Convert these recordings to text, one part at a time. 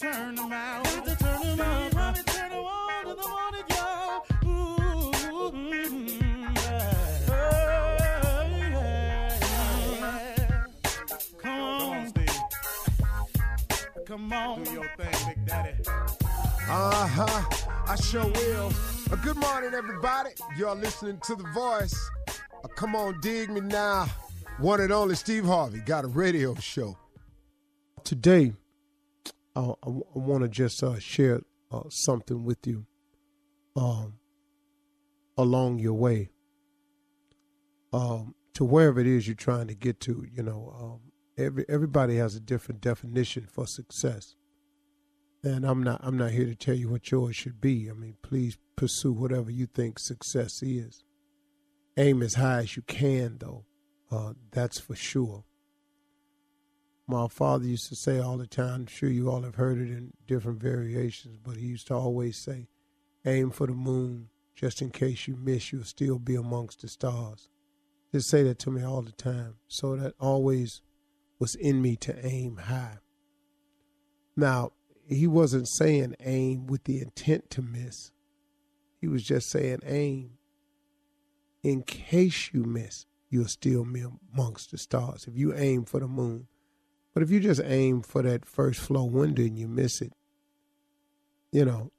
turn them out. Got to turn them up. Steve Harvey turn y'all. Mm. Come on. Come on. Do your thing, Big Daddy. Uh huh. I sure will. Uh, good morning, everybody. You're listening to The Voice. Uh, come on, dig me now. One and only Steve Harvey got a radio show. Today, I, want to just uh, share uh, something with you um, along your way um, to wherever it is you're trying to get to. You know, um, every everybody has a different definition for success and I'm not I'm not here to tell you what yours should be. I mean, please pursue whatever you think success is. Aim as high as you can, though. Uh, that's for sure. My father used to say all the time. I'm sure you all have heard it in different variations, but he used to always say, "Aim for the moon. Just in case you miss, you'll still be amongst the stars." Just say that to me all the time. So that always was in me to aim high. Now, he wasn't saying aim with the intent to miss. He was just saying aim in case you miss, you'll still be amongst the stars. If you aim for the moon, but if you just aim for that first floor window and you miss it, you know,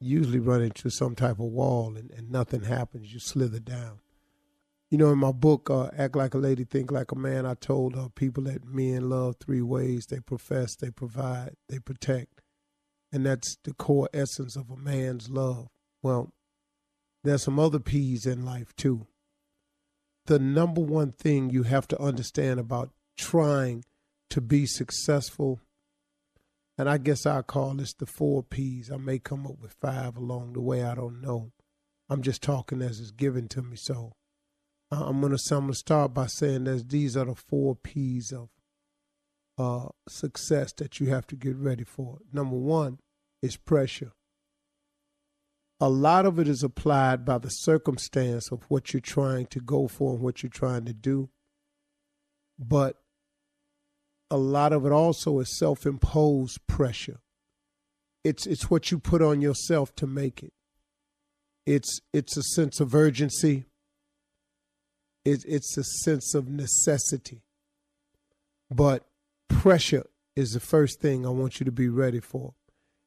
usually run into some type of wall and, and nothing happens. You slither down. You know, in my book, uh, Act Like a Lady, Think Like a Man, I told uh, people that men love three ways they profess, they provide, they protect. And that's the core essence of a man's love. Well, there's some other P's in life too. The number one thing you have to understand about trying to be successful, and I guess I call this the four P's. I may come up with five along the way, I don't know. I'm just talking as it's given to me. So uh, I'm gonna I'm gonna start by saying that these are the four P's of uh, success that you have to get ready for. Number one is pressure. A lot of it is applied by the circumstance of what you're trying to go for and what you're trying to do, but a lot of it also is self-imposed pressure. It's it's what you put on yourself to make it. It's it's a sense of urgency it, it's a sense of necessity. But pressure is the first thing I want you to be ready for.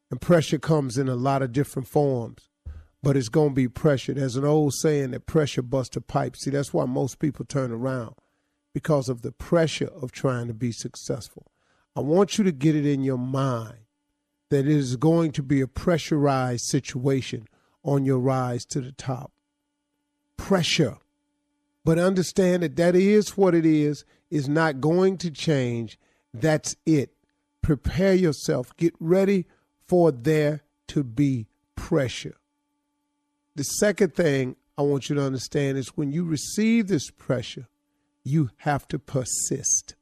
And pressure comes in a lot of different forms, but it's going to be pressure. There's an old saying that pressure busts a pipe. See, that's why most people turn around because of the pressure of trying to be successful. I want you to get it in your mind that it is going to be a pressurized situation on your rise to the top. Pressure but understand that that is what it is is not going to change that's it prepare yourself get ready for there to be pressure. The second thing I want you to understand is when you receive this pressure, you have to persist.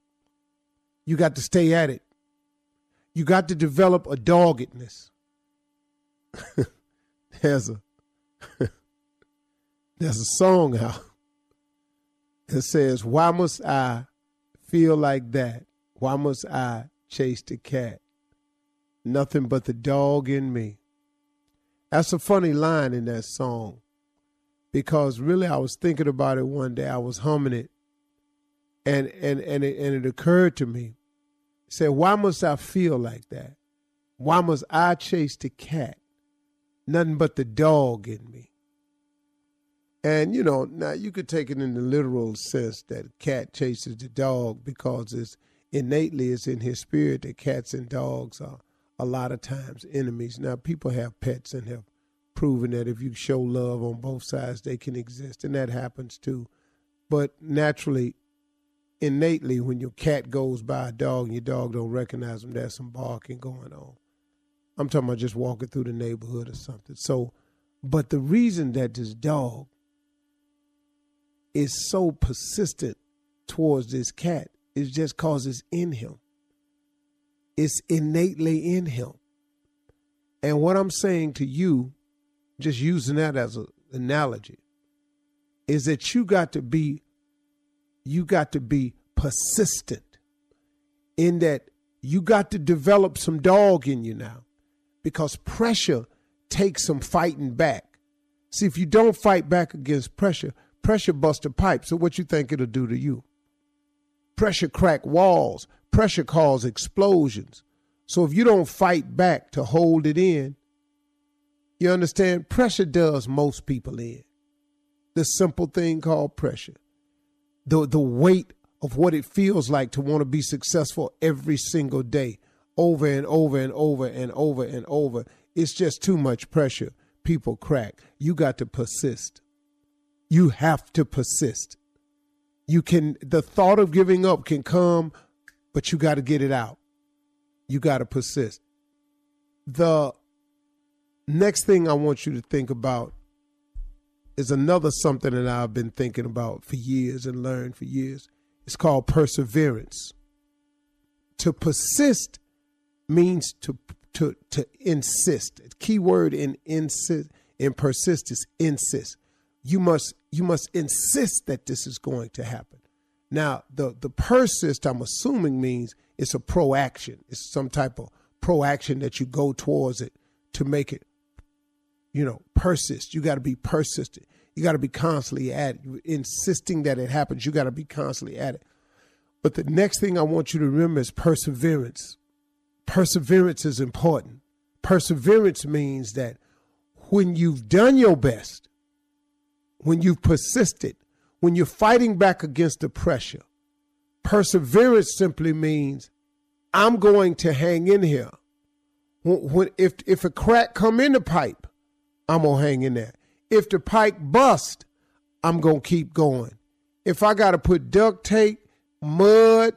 You got to stay at it. You got to develop a doggedness. there's a there's a song out that says, Why must I feel like that? Why must I chase the cat? Nothing but the dog in me. That's a funny line in that song because really I was thinking about it one day. I was humming it and and and it, and it occurred to me. Said, why must I feel like that? Why must I chase the cat? Nothing but the dog in me. And you know, now you could take it in the literal sense that a cat chases the dog because it's innately it's in his spirit that cats and dogs are a lot of times enemies. Now people have pets and have proven that if you show love on both sides they can exist and that happens too. But naturally innately when your cat goes by a dog and your dog don't recognize them, there's some barking going on. I'm talking about just walking through the neighborhood or something. So, but the reason that this dog is so persistent towards this cat is just cause it's in him. It's innately in him. And what I'm saying to you, just using that as an analogy, is that you got to be you got to be persistent in that you got to develop some dog in you now because pressure takes some fighting back. See, if you don't fight back against pressure, pressure busts a pipe. So what you think it'll do to you? Pressure crack walls. Pressure cause explosions. So if you don't fight back to hold it in, you understand? Pressure does most people in. This simple thing called pressure the the weight of what it feels like to want to be successful every single day, over and over and over and over and over. It's just too much pressure. People crack. You got to persist. You have to persist. You can the thought of giving up can come, but you got to get it out. You got to persist. The next thing I want you to think about is another something that I've been thinking about for years and learned for years. It's called perseverance. To persist means to to to insist. Key word in insist in persist is insist. You must you must insist that this is going to happen. Now the the persist I'm assuming means it's a proaction. It's some type of proaction that you go towards it to make it you know, persist. You got to be persistent. You got to be constantly at it. Insisting that it happens. You got to be constantly at it. But the next thing I want you to remember is perseverance. Perseverance is important. Perseverance means that when you've done your best, when you've persisted, when you're fighting back against the pressure, perseverance simply means I'm going to hang in here. When, if, if a crack come in the pipe, I'm gonna hang in there. If the pike bust, I'm gonna keep going. If I gotta put duct tape, mud,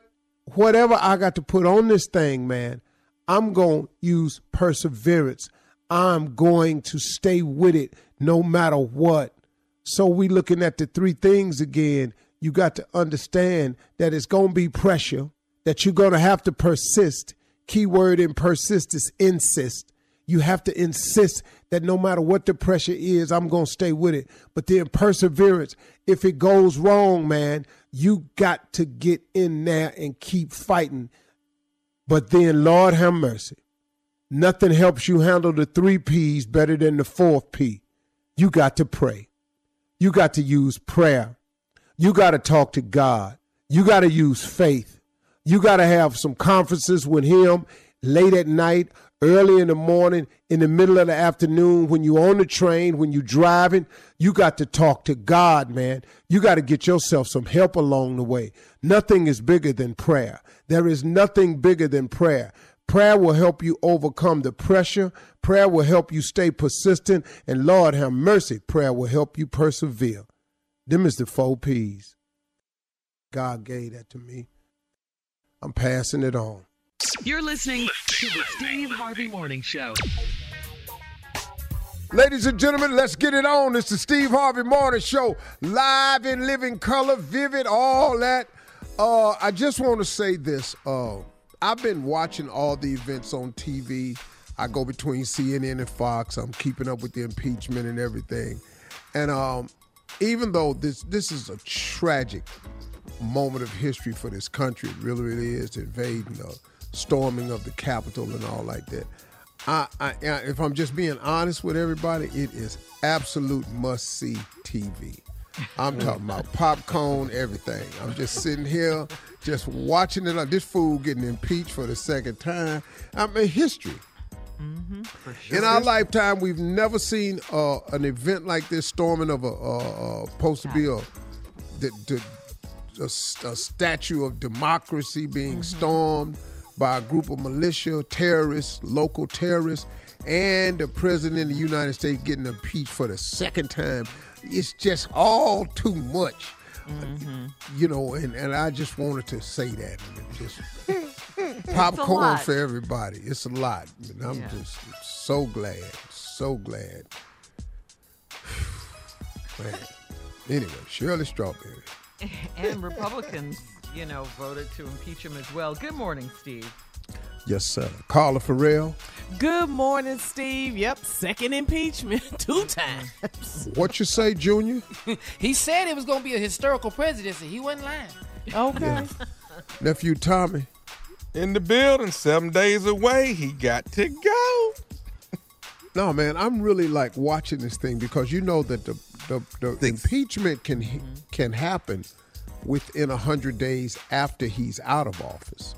whatever I got to put on this thing, man, I'm gonna use perseverance. I'm going to stay with it no matter what. So we looking at the three things again. You got to understand that it's gonna be pressure, that you're gonna have to persist. Keyword in persist is insist. You have to insist that no matter what the pressure is, I'm going to stay with it. But then perseverance, if it goes wrong, man, you got to get in there and keep fighting. But then, Lord have mercy. Nothing helps you handle the three P's better than the fourth P. You got to pray. You got to use prayer. You got to talk to God. You got to use faith. You got to have some conferences with Him late at night early in the morning, in the middle of the afternoon, when you're on the train, when you're driving, you got to talk to God, man. You got to get yourself some help along the way. Nothing is bigger than prayer. There is nothing bigger than prayer. Prayer will help you overcome the pressure. Prayer will help you stay persistent. And Lord have mercy, prayer will help you persevere. Them is the four P's. God gave that to me. I'm passing it on. You're listening to the Steve Harvey Morning Show. Ladies and gentlemen, let's get it on. It's the Steve Harvey Morning Show, live in living color, vivid, all that. Uh, I just want to say this. Uh, I've been watching all the events on TV. I go between CNN and Fox. I'm keeping up with the impeachment and everything. And um, even though this this is a tragic moment of history for this country, it really, really is, invading the storming of the Capitol and all like that. I, I, if I'm just being honest with everybody, it is absolute must see TV. I'm talking about popcorn, everything. I'm just sitting here, just watching it. Like this fool getting impeached for the second time. I mean, history. In our lifetime, we've never seen uh, an event like this storming of a uh, uh, supposed to be a, the, the, a, a statue of democracy being stormed by a group of militia terrorists, local terrorists, and the president of the United States getting impeached for the second time. It's just all too much. Mm-hmm. You know, and, and I just wanted to say that. Just popcorn for everybody. It's a lot. And I'm Yeah. just so glad, so glad. Man. Anyway, Shirley Strawberry. and Republicans, you know, voted to impeach him as well. Good morning, Steve. Yes, sir. Carla Ferrell. Good morning, Steve. Yep, second impeachment, two times. What you say, Junior? He said it was going to be a historical presidency. He wasn't lying. Okay. Nephew Tommy. in the building, seven days away. He got to go. No, man, I'm really like watching this thing because you know that the the, the impeachment can mm-hmm. can happen within a hundred days after he's out of office.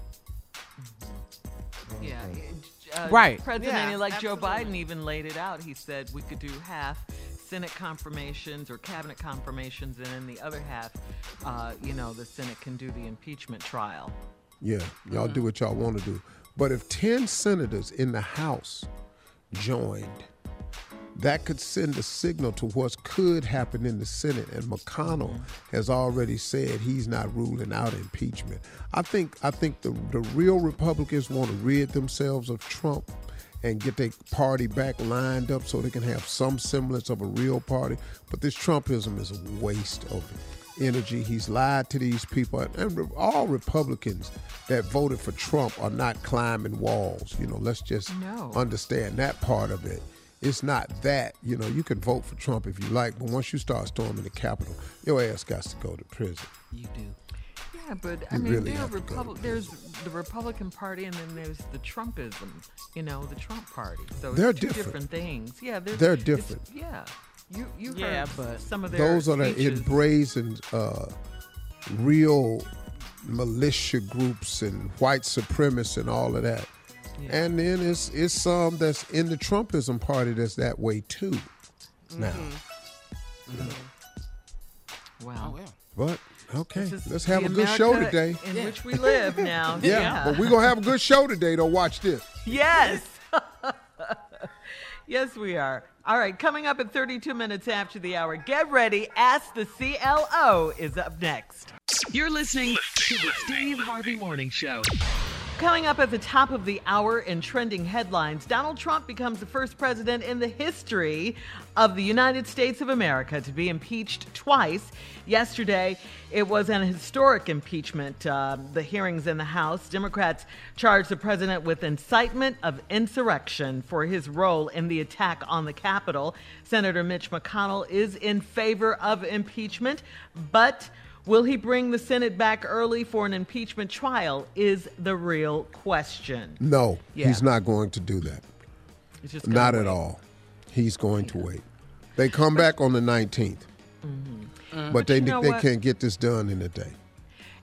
Yeah. Uh, Right. President-elect Joe Biden even laid it out. He said we could do half Senate confirmations or cabinet confirmations, and then the other half, uh, you know, the Senate can do the impeachment trial. Yeah, y'all do what y'all want to do. But if 10 senators in the House joined, that could send a signal to what could happen in the Senate. And McConnell mm-hmm. has already said he's not ruling out impeachment. I think I think the, the real Republicans want to rid themselves of Trump and get their party back lined up so they can have some semblance of a real party. But this Trumpism is a waste of energy. He's lied to these people. And all Republicans that voted for Trump are not climbing walls. You know, let's just No. understand that part of it. It's not that. You know, you can vote for Trump if you like, but once you start storming the Capitol, your ass got to go to prison. You do. Yeah, but I You mean, really there are have to go to Repub- there's the Republican Party, and then there's the Trumpism. You know, the Trump Party. So They're it's two different. things. Yeah, they're, They're different. Yeah, you you Yeah, heard but some of their Those are the speeches. embracing uh, real militia groups and white supremacists and all of that. And then it's it's some that's in the Trumpism party that's that way too. Now, mm-hmm. Mm-hmm. Wow. Oh, well. but okay, let's have a good show today. In which we live now. Yeah, but we're gonna have a good show today. Though, watch this. Yes. yes, we are. All right, coming up at 32 minutes after the hour. Get ready. Ask the CLO is up next. You're listening to the Steve Harvey Morning Show. Coming up at the top of the hour in trending headlines, Donald Trump becomes the first president in the history of the United States of America to be impeached twice. Yesterday, it was an historic impeachment. Uh, the hearings in the House, Democrats charged the president with incitement of insurrection for his role in the attack on the Capitol. Senator Mitch McConnell is in favor of impeachment, but Will he bring the Senate back early for an impeachment trial? Is the real question. No, Yeah. he's not going to do that. It's just gonna Not at all. He's going to wait. They come back on the 19th, but they Mm-hmm. you know they what? can't get this done in a day.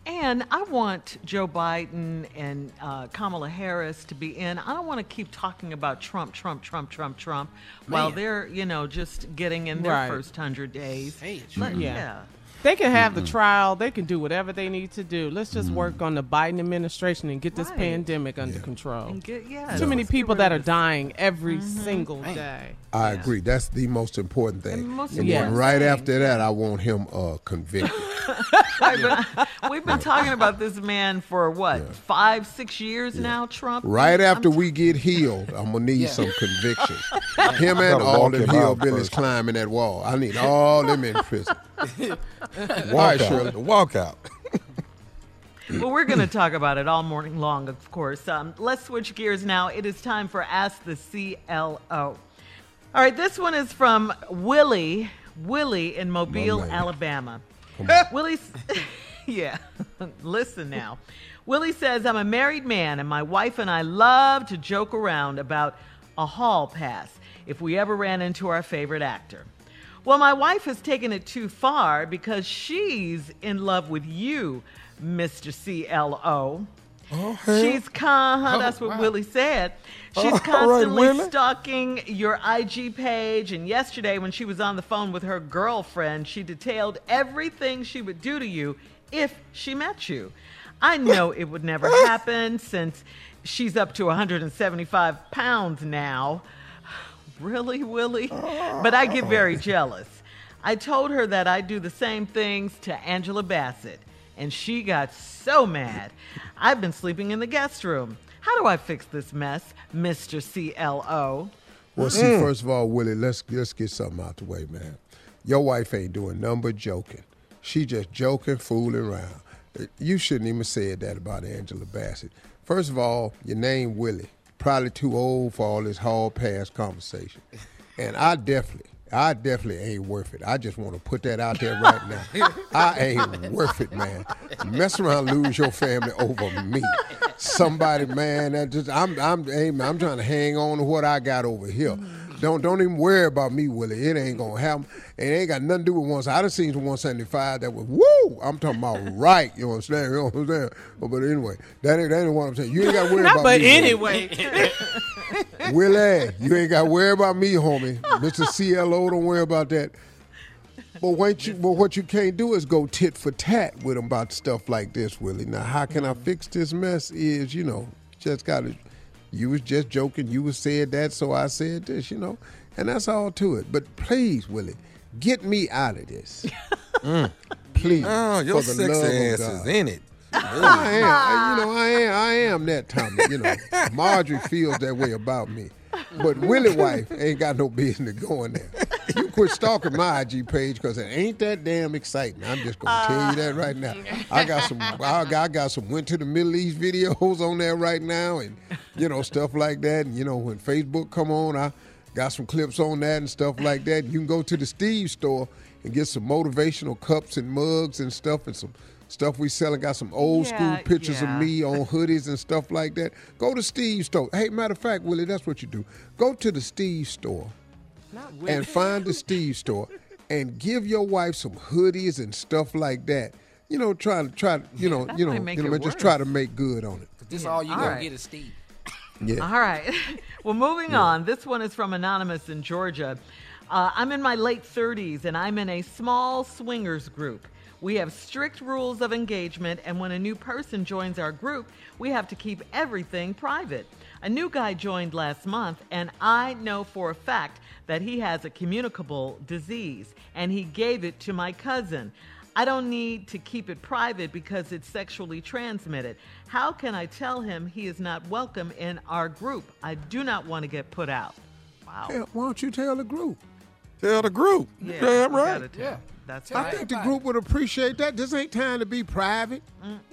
And I want Joe Biden and uh, Kamala Harris to be in. I don't want to keep talking about Trump, Trump, Trump, Trump, Trump, while they're, you know, just getting in their Right. first hundred days. Say it, Let- Yeah. yeah. They can have the trial. They can do whatever they need to do. Let's just work on the Biden administration and get this Right. pandemic under control. Get, yeah, Too many people that are dying every single day. I agree. That's the most important thing. And most And then right thing. after that, I want him uh, convicted. We've been talking about this man for what, five, six years now, Trump? Right I'm after t- we get healed, I'm gonna need Yeah. some conviction. Him and all walk them hillbillies climbing that wall. I need all them in prison. Walk right, out. Shirley. Walk out. Well, we're going to talk about it all morning long, of course. Um, let's switch gears now. It is time for Ask the CLO. All right, this one is from Willie. Willie in Mobile. Alabama. Willie, yeah, listen now. Willie says, I'm a married man, and my wife and I love to joke around about a hall pass if we ever ran into our favorite actor. Well, my wife has taken it too far because she's in love with you, Mr. CLO. She's con- huh, that's what wow. Willie said. She's right, constantly Willie. stalking your IG page. And yesterday, when she was on the phone with her girlfriend, she detailed everything she would do to you if she met you. I know it would never happen since she's up to 175 pounds now. Really, Willie? Oh. But I get very jealous. I told her that I do the same things to Angela Bassett, and she got so mad. I've been sleeping in the guest room. How do I fix this mess, Mr. CLO? Well, see, mm. first of all, Willie, let's let's get something out the way, man. Your wife ain't doing nothing but joking. She just joking, fooling around. You shouldn't even said that about Angela Bassett. First of all, your name Willie. Probably too old for all this hall pass conversation. And I definitely, I definitely ain't worth it. I just want to put that out there right now. I ain't worth it, man. Mess around, lose your family over me. Somebody, man, that just I'm I'm hey, man, I'm trying to hang on to what I got over here. Mm-hmm. Don't don't even worry about me, Willie. It ain't gonna happen. It ain't got nothing to do with one. I done seen some 175 that was woo. I'm talking about right. You understand? You know what I'm saying? But, but anyway, that ain't that ain't what I'm saying. You ain't got to worry about but me. Willie. anyway. Willie, you ain't got to worry about me, homie. Mr. CLO, don't worry about that. But what you, but what you can't do is go tit for tat with them about stuff like this, Willie. Now, how can I fix this mess? Is you know, just gotta. You was just joking. You was said that, so I said this. You know, and that's all to it. But please, Willie, get me out of this. Mm. Please, Oh, your for the love sexy of ass God. is in it. I am. I- You know, I am. I am that Tommy. You know, Marjorie feels that way about me, but Willie wife ain't got no business going there. You quit stalking my IG page because it ain't that damn exciting. I'm just gonna tell you that right now. I got some. I got, I got some went to the Middle East videos on there right now, and you know stuff like that. And you know when Facebook come on, I got some clips on that and stuff like that. You can go to the Steve store and get some motivational cups and mugs and stuff and some stuff we selling. Got some old Yeah, school pictures yeah. of me on hoodies and stuff like that. Go to Steve's store. Hey, matter of fact, Willie, that's what you do. Go to the Steve store and find the Steve store and give your wife some hoodies and stuff like that. You know, try to try to, you know, you know, might make you know, just try to make good on it. This all you all gonna right. get is Steve. Yeah. All right. well, moving on. This one is from Anonymous in Georgia. Uh, I'm in my late 30s and I'm in a small swingers group. We have strict rules of engagement, and when a new person joins our group, we have to keep everything private. A new guy joined last month, and I know for a fact that he has a communicable disease, and he gave it to my cousin. I don't need to keep it private because it's sexually transmitted. How can I tell him he is not welcome in our group? I do not want to get put out. Wow. Hell, why don't you tell the group? Tell the group. Yeah, Damn you right. tell. Yeah. That's Tell I right. think the group would appreciate that. This ain't time to be private.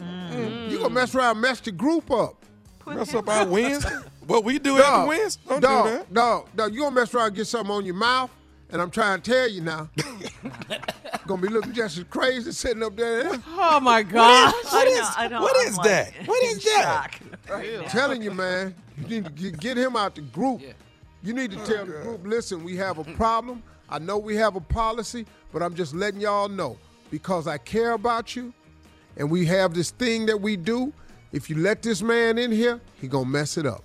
Mm. You gonna mess around, and mess the group up. Put Mess up our out. Wednesday. What we do Dog, after Wednesday? Don't dog, do that. Dog, dog, you gonna mess around and get something on your mouth, and I'm trying to tell you now. gonna be looking just as crazy sitting up there. Oh my gosh. I What know, is- I know, I'm is like that? What is that? shock right now. telling you, man, you need to get- get him out the group. Yeah. You need to oh, tell the group, listen, we have a problem. I know we have a policy, but I'm just letting y'all know because I care about you and we have this thing that we do. If you let this man in here, he gonna mess it up.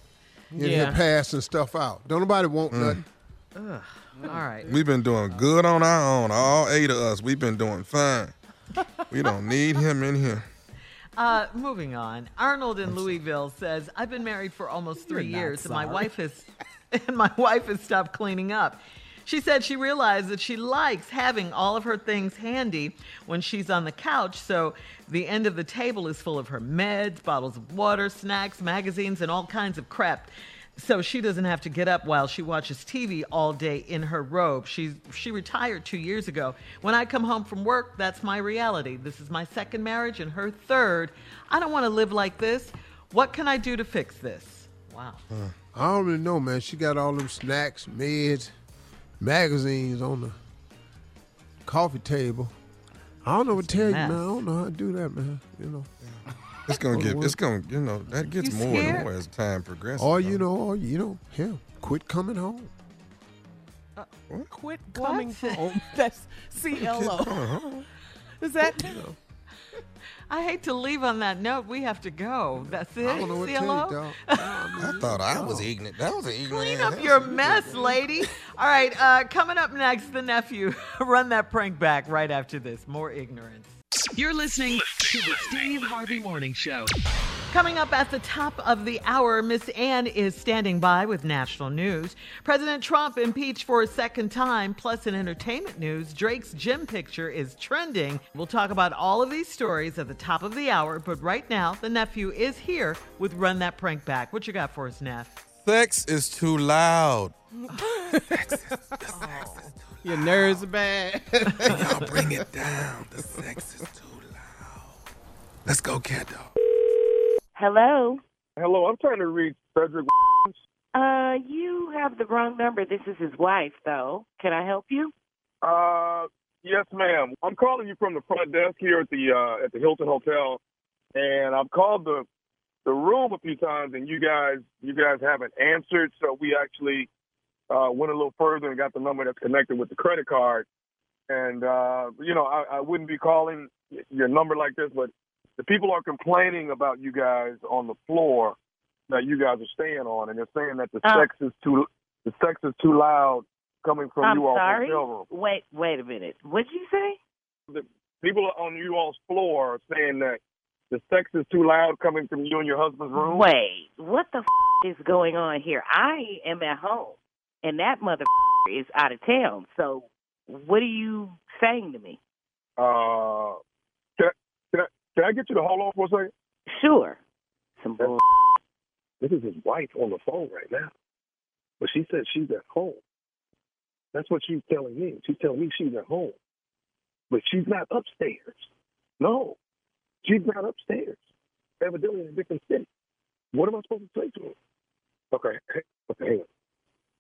In here Yeah. passing stuff out. Don't nobody want nothing. All right. We've been doing good on our own. All eight of us. We've been doing fine. We don't need him in here. Uh, moving on. Arnold in Louisville says, "I've been married for almost three You're years, and my wife has, and my wife has stopped cleaning up." She said she realized that she likes having all of her things handy when she's on the couch, so the end of the table is full of her meds, bottles of water, snacks, magazines, and all kinds of crap. So she doesn't have to get up while she watches TV all day in her robe. She she retired 2 years ago. When I come home from work, that's my reality. This is my second marriage and her third. I don't want to live like this. What can I do to fix this? Wow. I don't really know, man. She got all them snacks, meds, magazines on the coffee table. I don't know what to tell you, man. I don't know how to do that, man. You know. It's gonna get. It's gonna. You know that gets You more and scared? more as time progresses. Or you know, or you know, hell, quit coming home. Uh, quit coming home. That's C L O. Is that? I hate to leave on that note. We have to go. That's it. I don't know what to tell you, CLO? dog. I thought I was ignorant. That was an ignorant. Clean up your answer. mess, lady. All right, uh, coming up next, the nephew. Run that prank back right after this. More ignorance. You're listening to the Steve Harvey Morning Show. Coming up at the top of the hour, Miss Ann is standing by with national news. President Trump impeached for a second time, plus in entertainment news, Drake's gym picture is trending. We'll talk about all of these stories at the top of the hour, but right now, the nephew is here with Run That Prank Back. What you got for us, Neff? Sex is too loud. Your nerves are bad. Y'all bring it down. The sex is too loud. Let's go, cat dog. Hello. Hello, I'm trying to reach Frederick. Uh, you have the wrong number. This is his wife, though. Can I help you? Uh, yes, ma'am. I'm calling you from the front desk here at the uh, at the Hilton Hotel, and I've called the the room a few times, and you guys you guys haven't answered. So we actually uh, went a little further and got the number that's connected with the credit card. And uh, you know, I, I wouldn't be calling your number like this, but the people are complaining about you guys on the floor that you guys are staying on, and they're saying that the Uh. sex is too the sex is too loud coming from I'm you all sorry. hotel room. Wait, wait a minute. What'd you say? The people on you all's floor are saying that the sex is too loud coming from you and your husband's room. Wait, what the f- is going on here? I am at home, and that mother is out of town. So, what are you saying to me? Uh, can I, can I can I get you to hold on for a second? Sure. Some bull. This is his wife on the phone right now, but she said she's at home. That's what she's telling me. She's telling me she's at home, but she's not upstairs. No, she's not upstairs. Evidently in a different city. What am I supposed to say to her? Okay, okay, hang on.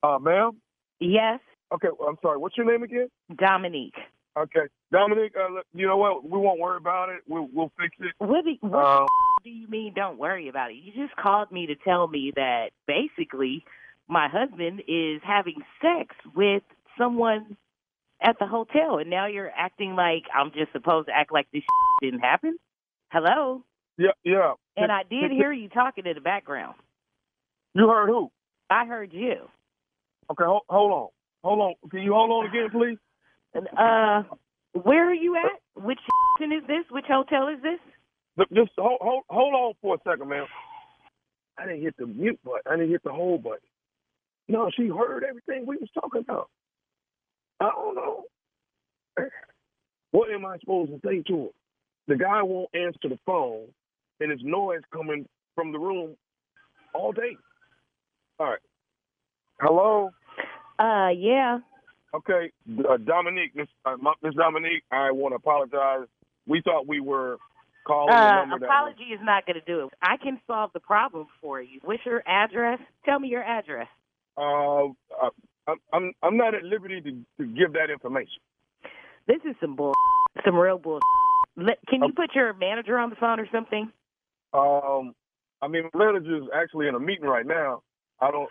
Uh, ma'am. Yes, Okay, well, I'm sorry. What's your name again? Dominique. Okay, Dominic. Uh, you know what? We won't worry about it. We'll we'll fix it. What do, what Um, do you mean? Don't worry about it. You just called me to tell me that basically my husband is having sex with someone at the hotel, and now you're acting like I'm just supposed to act like this didn't happen. Hello, yeah, yeah. and I did hear you talking in the background. You heard who? I heard you. Okay, hold, hold on, hold on. Can you hold on again, please? Uh, where are you at? Which is this? Which hotel is this? Look, Just hold, hold, hold on for a second, man. I didn't hit the mute button. I didn't hit the hold button. No, she heard everything we was talking about. I don't know. What am I supposed to say to her? The guy won't answer the phone, and it's noise coming from the room all day. All right. Hello. Uh, yeah. Okay, uh, Dominique, Miss uh, Miss Dominique, I want to apologize. We thought we were calling the Uh, number that. apology is not going to do it. I can solve the problem for you. What's your address? Tell me your address. Uh, uh, I'm I'm I'm not at liberty to, to give that information. This is some bull, some real bull. Can you put your manager on the phone or something? Um, I mean, my manager's actually in a meeting right now. I don't.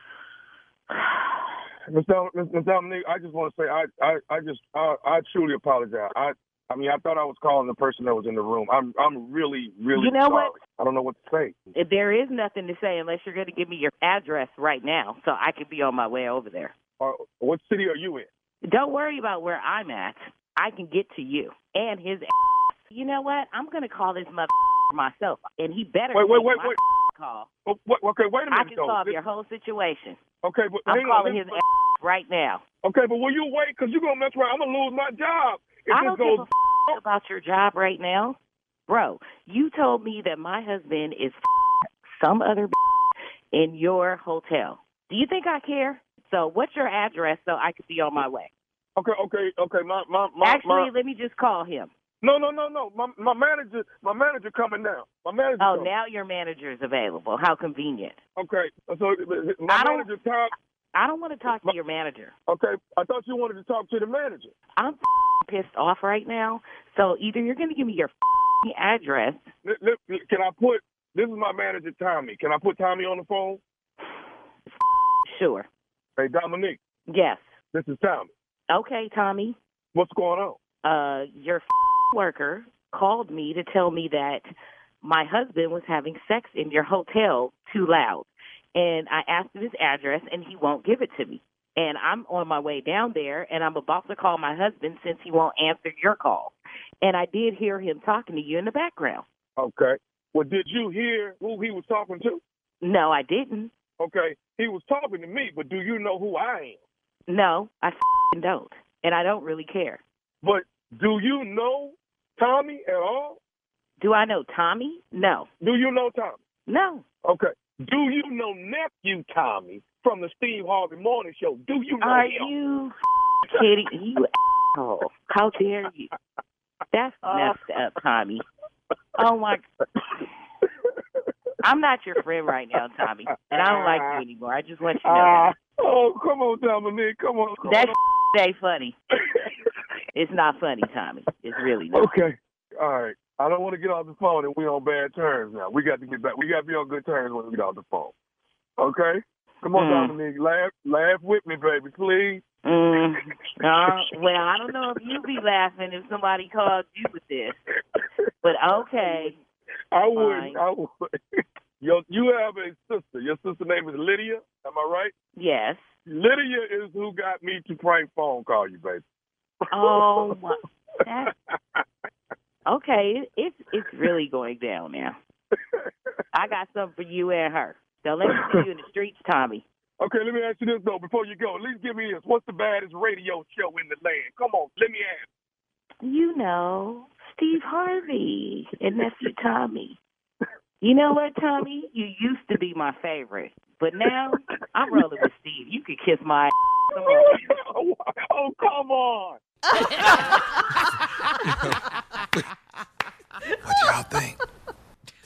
Miss Miss Dominique, I just want to say I I I just I, I truly apologize. I I mean I thought I was calling the person that was in the room. I'm I'm really really You know sorry. what? I don't know what to say. There is nothing to say unless you're going to give me your address right now, so I could be on my way over there. Uh, what city are you in? Don't worry about where I'm at. I can get to you and his ass. You know what? I'm gonna call this mother myself, and he better Wait, wait, wait, wait. call. Oh, what, okay, wait a minute I can though. solve This- your whole situation. Okay, but I'm calling his ass right now. Okay, but will you wait? Because you're gonna mess around. I'm gonna lose my job if I don't give goes. a f- about your job right now, bro. You told me that my husband is f- some other in your hotel. Do you think I care? So, what's your address so I could be on my way? Okay, okay, okay. My my my. Actually, my let me just call him. No, no, no, no. My my manager, my manager coming now. My manager. Oh, coming. now your manager is available. How convenient. Okay, so my I don't- manager Tom. I don't want to talk to your manager. Okay, I thought you wanted to talk to the manager. I'm pissed off right now. So either you're going to give me your address. Li- li- Can I put? This is my manager Tommy. Can I put Tommy on the phone? Sure. Hey Dominique, Yes. this is Tommy. Okay, Tommy. What's going on? Uh, your f- worker called me to tell me that my husband was having sex in your hotel too loud. And I asked him his address, and he won't give it to me. And I'm on my way down there, and I'm about to call my husband since he won't answer your call. And I did hear him talking to you in the background. Okay. Well, did you hear who he was talking to? No, I didn't. Okay, he was talking to me, but do you know who I am? No, I don't. And I don't really care. But do you know Tommy at all? Do I know Tommy? No. Do you know Tommy? No. Okay. Do you know nephew Tommy from the Steve Harvey Morning Show? Do you know Are him? you kidding? You asshole. How dare you? That's uh. messed up, Tommy. Oh my I'm not your friend right now, Tommy. And I don't like you anymore. I just want you to know that. Uh, oh, come on, Dominique. Come on. Come That on. ain't funny. It's not funny, Tommy. It's really not. Okay. All right. I don't want to get off the phone and we're on bad terms now. We got to get back. We got to be on good terms when we get off the phone. Okay? Come on, Mm. Dominique. Laugh, laugh with me, baby, please. Mm, uh, well, I don't know if you'd be laughing if somebody called you with this. But okay. I would. I would. Yo, you have a sister. Your sister name is Lydia. Am I right? Yes. Lydia is who got me to prank phone call you, baby. Oh my that, Okay, it, it's it's really going down now. I got something for you and her. So let me see you in the streets, Tommy. Okay, let me ask you this though. Before you go, at least give me this. What's the baddest radio show in the land? Come on, let me ask. You know, Steve Harvey and nephew Tommy. You know what, Tommy? You used to be my favorite, but now I'm rolling with Steve. You could kiss my ass. Come on. oh, come on. What y'all think?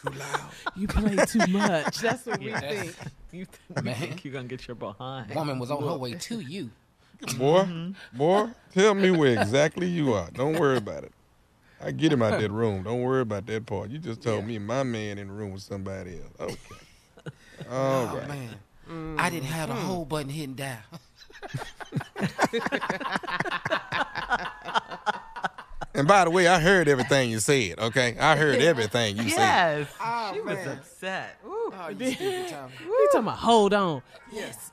Too loud. You play too much. That's what we think. You, you Man. think you're gonna get your behind? Woman was on her way to you. Boy, boy, tell me where exactly you are. Don't worry about it. I get him out of that room. Don't worry about that part. You just told me my man in the room with somebody else. Okay. Oh, All Oh right. man, I didn't have the whole button hidden down. And by the way, I heard everything you said. Okay, I heard everything you said. Yes. Oh, she was man. upset. Ooh. Oh, you stupid Tommy. You talking about hold on. Yes.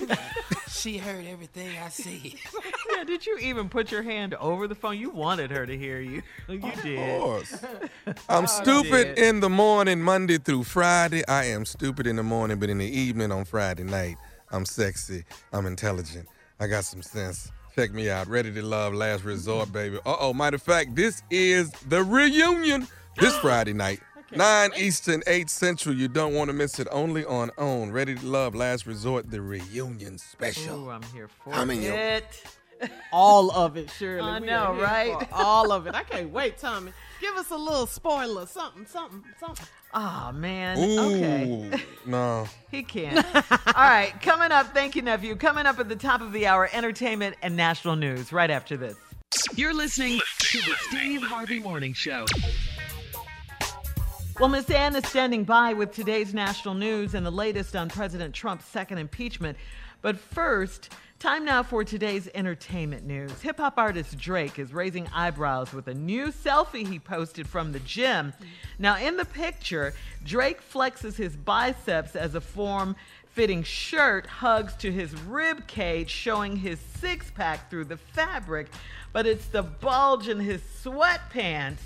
she heard everything I said. Yeah, did you even put your hand over the phone? You wanted her to hear you. You did. Of did. course. I'm stupid did. in the morning, Monday through Friday. I am stupid in the morning, but in the evening on Friday night, I'm sexy. I'm intelligent. I got some sense. Check me out. Ready to love, last resort, baby. Uh oh. Matter of fact, this is the reunion this Friday night. 9 Eastern, 8 Central. You don't want to miss it. Only on OWN. Ready to Love, Last Resort, the reunion special. Ooh, I'm here for I'm in your- it. All of it, Shirley. I We know, right? All of it. I can't wait, Tommy. Give us a little spoiler. Something, something, something. Oh man. Ooh, Okay. no. He can't. All right, coming up, thank you, nephew. Coming up at the top of the hour, entertainment and national news right after this. You're listening to the Steve Harvey Morning Show. Well, Miss Ann is standing by with today's national news and the latest on President Trump's second impeachment. But first, time now for today's entertainment news. Hip hop artist Drake is raising eyebrows with a new selfie he posted from the gym. Now, in the picture, Drake flexes his biceps as a form fitting shirt hugs to his rib cage, showing his six pack through the fabric, but it's the bulge in his sweatpants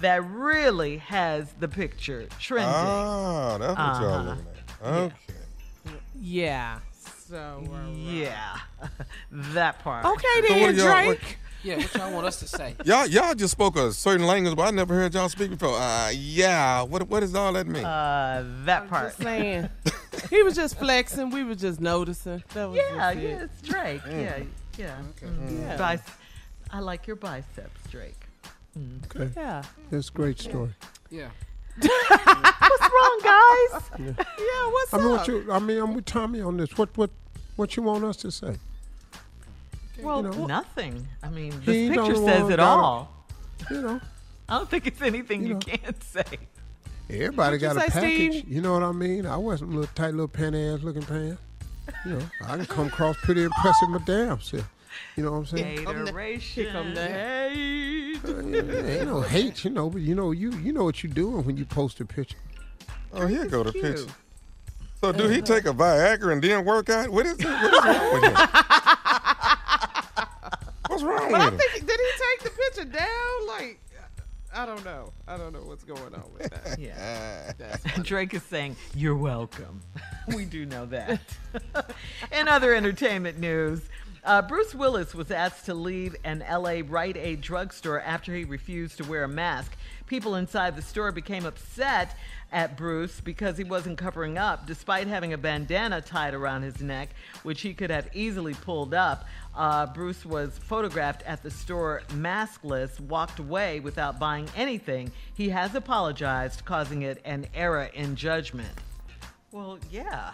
that really has the picture trending. Ah, that's what y'all Uh-huh. looking at. Okay. Yeah. So. Yeah, that part. Okay then, do y'all- what- Drake. Yeah, what y'all want us to say? Y'all, y'all just spoke a certain language, but I never heard y'all speak before. Uh, yeah. What, what does all that mean? Uh, that part. Just saying. he was just flexing. We were just noticing. That was Yeah, just yeah, it's Drake. Yeah, yeah. Mhm. Yeah. Bice- I like your biceps, Drake. Okay. Yeah. That's a great story. Yeah. What's wrong, guys? Yeah. What's I mean, up? what you, I mean, I'm with Tommy on this. What, what, what you want us to say? Well, you know. nothing. I mean, this picture says it got all. You know, I don't think it's anything you, know. can't say. everybody got a package. Steve? You know what I mean? I wear some little tight little panty ass looking pants. You know, I can come across pretty impressive my damn self. You know what I'm saying? Hateration. Here come the hate. Uh, yeah, ain't no hate, you know, but you know you you know what you're doing when you post a picture. oh, here go the cute. picture. So do he take a Viagra and then work out? What is, what is wrong with him? What's wrong But I with him? think did he take the picture down? Like, I don't know. I don't know what's going on with that. Yeah. That's Drake is saying, You're welcome. we do know that. In other entertainment news, uh, Bruce Willis was asked to leave an LA Rite Aid drugstore after he refused to wear a mask. People inside the store became upset at Bruce because he wasn't covering up, despite having a bandana tied around his neck, which he could have easily pulled up. Uh, Bruce was photographed at the store maskless, walked away without buying anything. He has apologized, causing it an error in judgment. Well, yeah.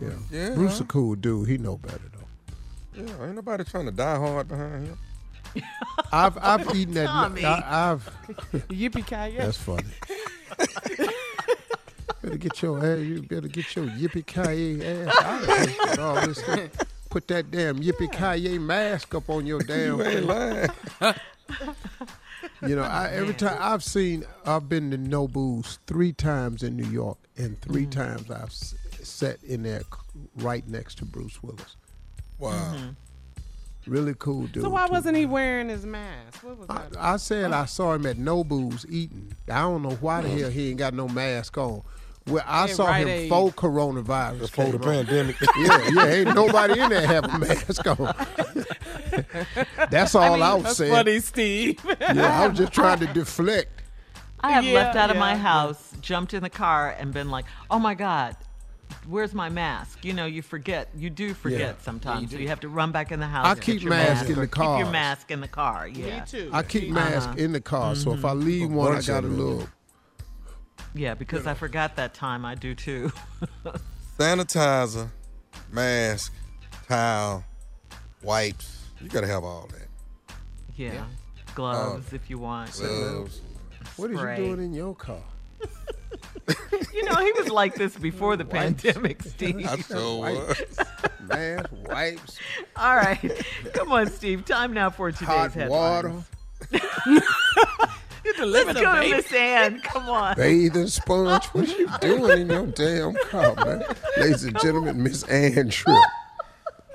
Yeah. Yeah. Bruce a cool dude. He know better though. Yeah, ain't nobody trying to die hard behind him. I've I've eaten that. Tommy. I, I've. Yippee ki That's funny. better get your ass. You better get your yippee ki ass out of here with all this. stuff. Put that damn yippee ki mask up on your damn. You ain't lying. You know, I, every time I've seen, I've been to Nobu's three times in New York, and 3 times I've s- sat in there c- right next to Bruce Willis. Wow. Mm-hmm. Really cool dude. So why too. wasn't he wearing his mask? What was I, that? I said I saw him at Nobu's eating. I don't know why the hell he ain't got no mask on. Well, I At saw Rite him Aid. before coronavirus. Before the pandemic. Yeah, yeah, ain't nobody in there have a mask on. That's all I, was That's saying. funny, Steve. Yeah, I was just trying to deflect. I have Yeah, left out of my yeah, house, jumped in the car, and been like, oh my God, where's my mask? You know, you forget. You do forget Yeah. sometimes. so you have to run back in the house. I keep your mask in the or Keep your mask in the car. Yeah. Me too. I keep mask Uh-huh. in the car, so if I Mm-hmm. leave one, I got a of 'em. little. Yeah, because I forgot that time. I do too. Sanitizer, mask, towel, wipes. You gotta have all that. yeah. Gloves if you want. Gloves. What is Spray. you doing in your car? You know, he was like this before the pandemic, Steve. I so was. Mask, wipes, All right. Come on, Steve. Time now for today's hot headlines. water, Let's go to Miss Ann. Come on. bathing sponge. What you doing in your damn car, man? Ladies and gentlemen, Miss Ann Tripp.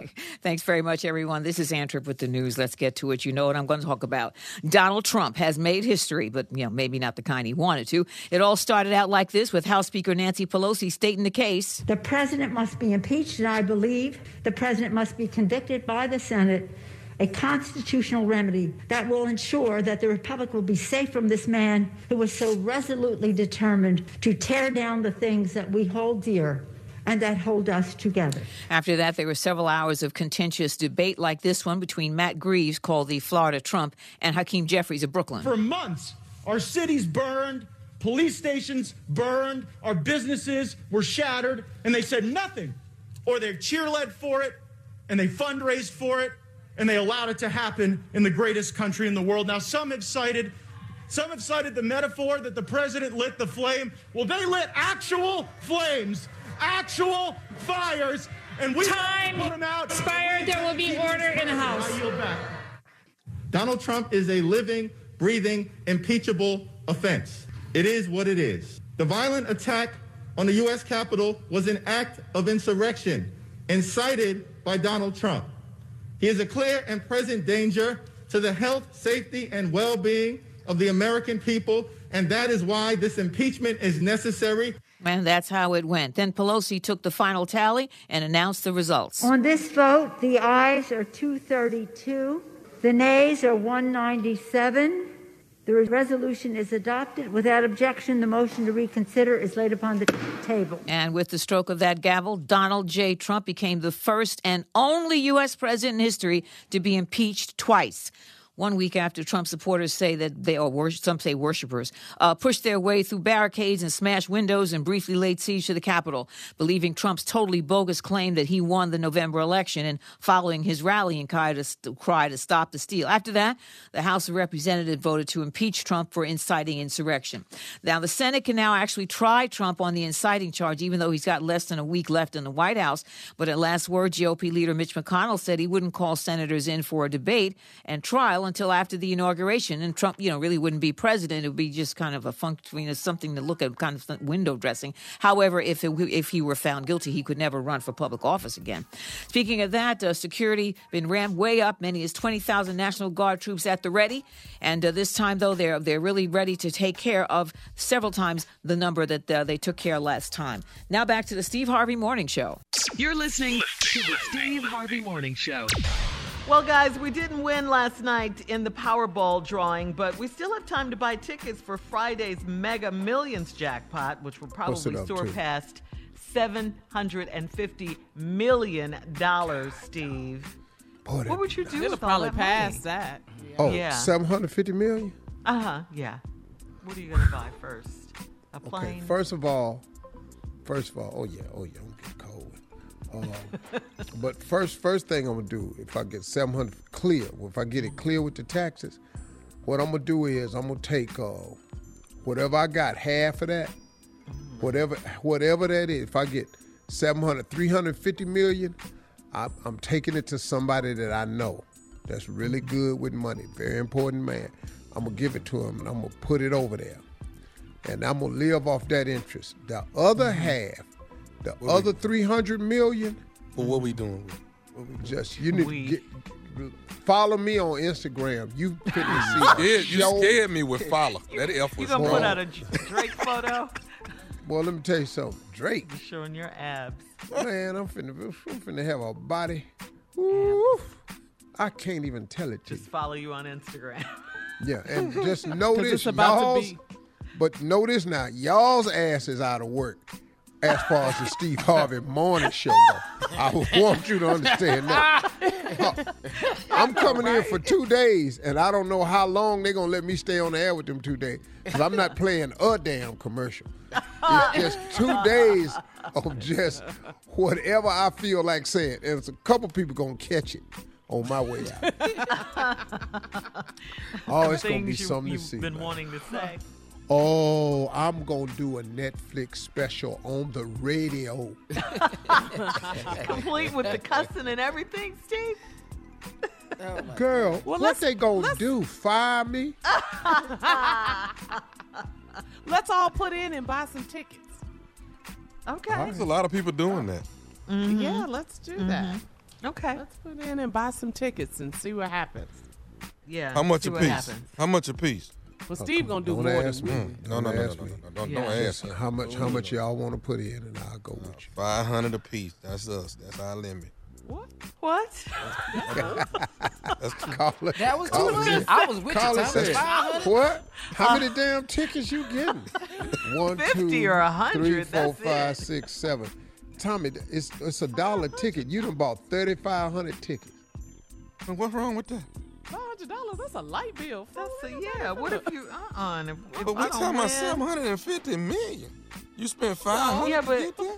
Thanks very much, everyone. This is Ann Tripp with the news. Let's get to it. You know what I'm going to talk about. Donald Trump has made history, but you know maybe not the kind he wanted to. It all started out like this with House Speaker Nancy Pelosi stating the case. The president must be impeached, and I believe the president must be convicted by the Senate. A constitutional remedy that will ensure that the Republic will be safe from this man who was so resolutely determined to tear down the things that we hold dear and that hold us together. After that, there were several hours of contentious debate like this one between Matt Greaves, called the Florida Trump, and Hakeem Jeffries of Brooklyn. For months, our cities burned, police stations burned, our businesses were shattered, and they said nothing. Or they cheerled for it, and they fundraised for it, and they allowed it to happen in the greatest country in the world. Now, some have cited. Some have cited the metaphor that the president lit the flame. Well, they lit actual flames, actual fires, and we Time put them out. expired. There will be order in the House. I yield back. Donald Trump is a living, breathing, impeachable offense. It is what it is. The violent attack on the U.S. Capitol was an act of insurrection incited by Donald Trump. He is a clear and present danger to the health, safety, and well-being of the American people and that is why this impeachment is necessary. And that's how it went. Then Pelosi took the final tally and announced the results. On this vote, the ayes are 232, the nays are 197. The resolution is adopted. Without objection, the motion to reconsider is laid upon the table. And with the stroke of that gavel, Donald J. Trump became the first and only U.S. president in history to be impeached twice. One week after Trump supporters say that they, or some say worshipers, uh, pushed their way through barricades and smashed windows and briefly laid siege to the Capitol, believing Trump's totally bogus claim that he won the November election and following his rallying cry to, cry to stop the steal. After that, the House of Representatives voted to impeach Trump for inciting insurrection. Now, the Senate can now actually try Trump on the inciting charge, even though he's got less than a week left in the White House. But at last word, GOP leader Mitch McConnell said he wouldn't call senators in for a debate and trial until after the inauguration. And Trump, you know, really wouldn't be president. It would be just kind of a function, know, something to look at, kind of window dressing. However, if it, if he were found guilty, he could never run for public office again. Speaking of that, uh, security been ramped way up. Many as twenty thousand National Guard troops at the ready, and uh, this time though they're they're really ready to take care of several times the number that uh, they took care last time. Now back to the Steve Harvey Morning Show. You're listening to the Steve Harvey Morning Show. Well, guys, we didn't win last night in the Powerball drawing, but we still have time to buy tickets for Friday's Mega Millions jackpot, which will probably up soar to? past $750 million, Steve. Boy, what would you do It'll with all probably that pass money? that. Oh, Yeah. 750 million? Uh huh. Yeah. What are you gonna buy first? A plane? Okay, first of all, first of all, oh yeah, oh yeah, I'm getting cold. Um, but first, first thing I'm gonna do, if I get 700 clear, if I get it clear with the taxes, what I'm gonna do is I'm gonna take uh, whatever I got, half of that, whatever, whatever that is. If I get 700, 350 million, I, I'm taking it to somebody that I know that's really good with money, very important man. I'm gonna give it to him and I'm gonna put it over there and I'm gonna live off that interest. The other half, the other three hundred million. Well, what we doing? What we Just you need to get, follow me on Instagram. You couldn't see. scared, you scared me with follow. That F was You was gonna put out a Drake photo? Well, let me tell you something. Drake, You're Showing your abs. man, I'm finna, I'm finna have a body. Woo, I can't even tell it to Just follow you on Instagram. Yeah, and just notice it's about y'all's. be- But notice now, y'all's ass is out of work. As far as the Steve Harvey morning show go, I want you to understand that. I'm coming in for two days, and I don't know how long they're gonna let me stay on the air with them two days. Cause I'm not playing a damn commercial. It's just two days of just whatever I feel like saying, and it's a couple people gonna catch it on my way out. Oh, it's gonna be Things you- something to you've see. been man. wanting to say. Oh, I'm gonna do a Netflix special on the radio. Complete with the cussing and everything, Steve. Girl, Well, what they gonna do? Fire me? Let's all put in and buy some tickets. Okay. There's a lot of people doing that. Yeah, let's do that. Mm-hmm. Okay. Let's put in and buy some tickets and see what happens. Yeah. How much a piece? happens. How much a piece? Well, oh, Steve gonna do Don't more ask than me. we. No, no, no, ask no, me. no, no, don't, Yeah. don't Just ask. How much? How much y'all want to put in, and I'll go with you. Five hundred a piece. That's us. That's our limit. What? That's Call it. That was too much. I was with call you, it Tommy. 500? What? How many uh. damn tickets you getting? One, 50 two, or 100, three, four, that's five, it. six, seven. Tommy, it's it's a dollar ticket. You done bought thirty five hundred tickets. And What's wrong with that? Five hundred dollars. That's a light bill. That's a, yeah. What if you uh uh if, if But we talking about win- seven hundred and fifty million. You spent five hundred Yeah, to but get there?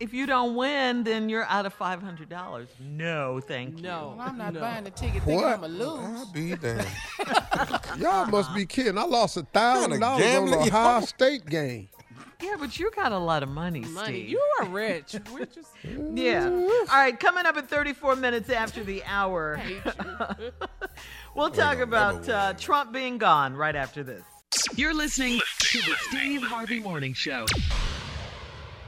if you don't win, then you're out of five hundred dollars. No, thank you. No, I'm not no. buying the ticket thinking What? I'm going to lose. I'll be damned. Y'all must be kidding. I lost a thousand dollars on a yo. Ohio State game. Yeah, but you got a lot of money, Money. Steve. You are rich. We're just Yeah. All right, coming up in 34 minutes after the hour, we'll talk about uh, Trump being gone right after this. You're listening to the Steve Harvey Morning Show.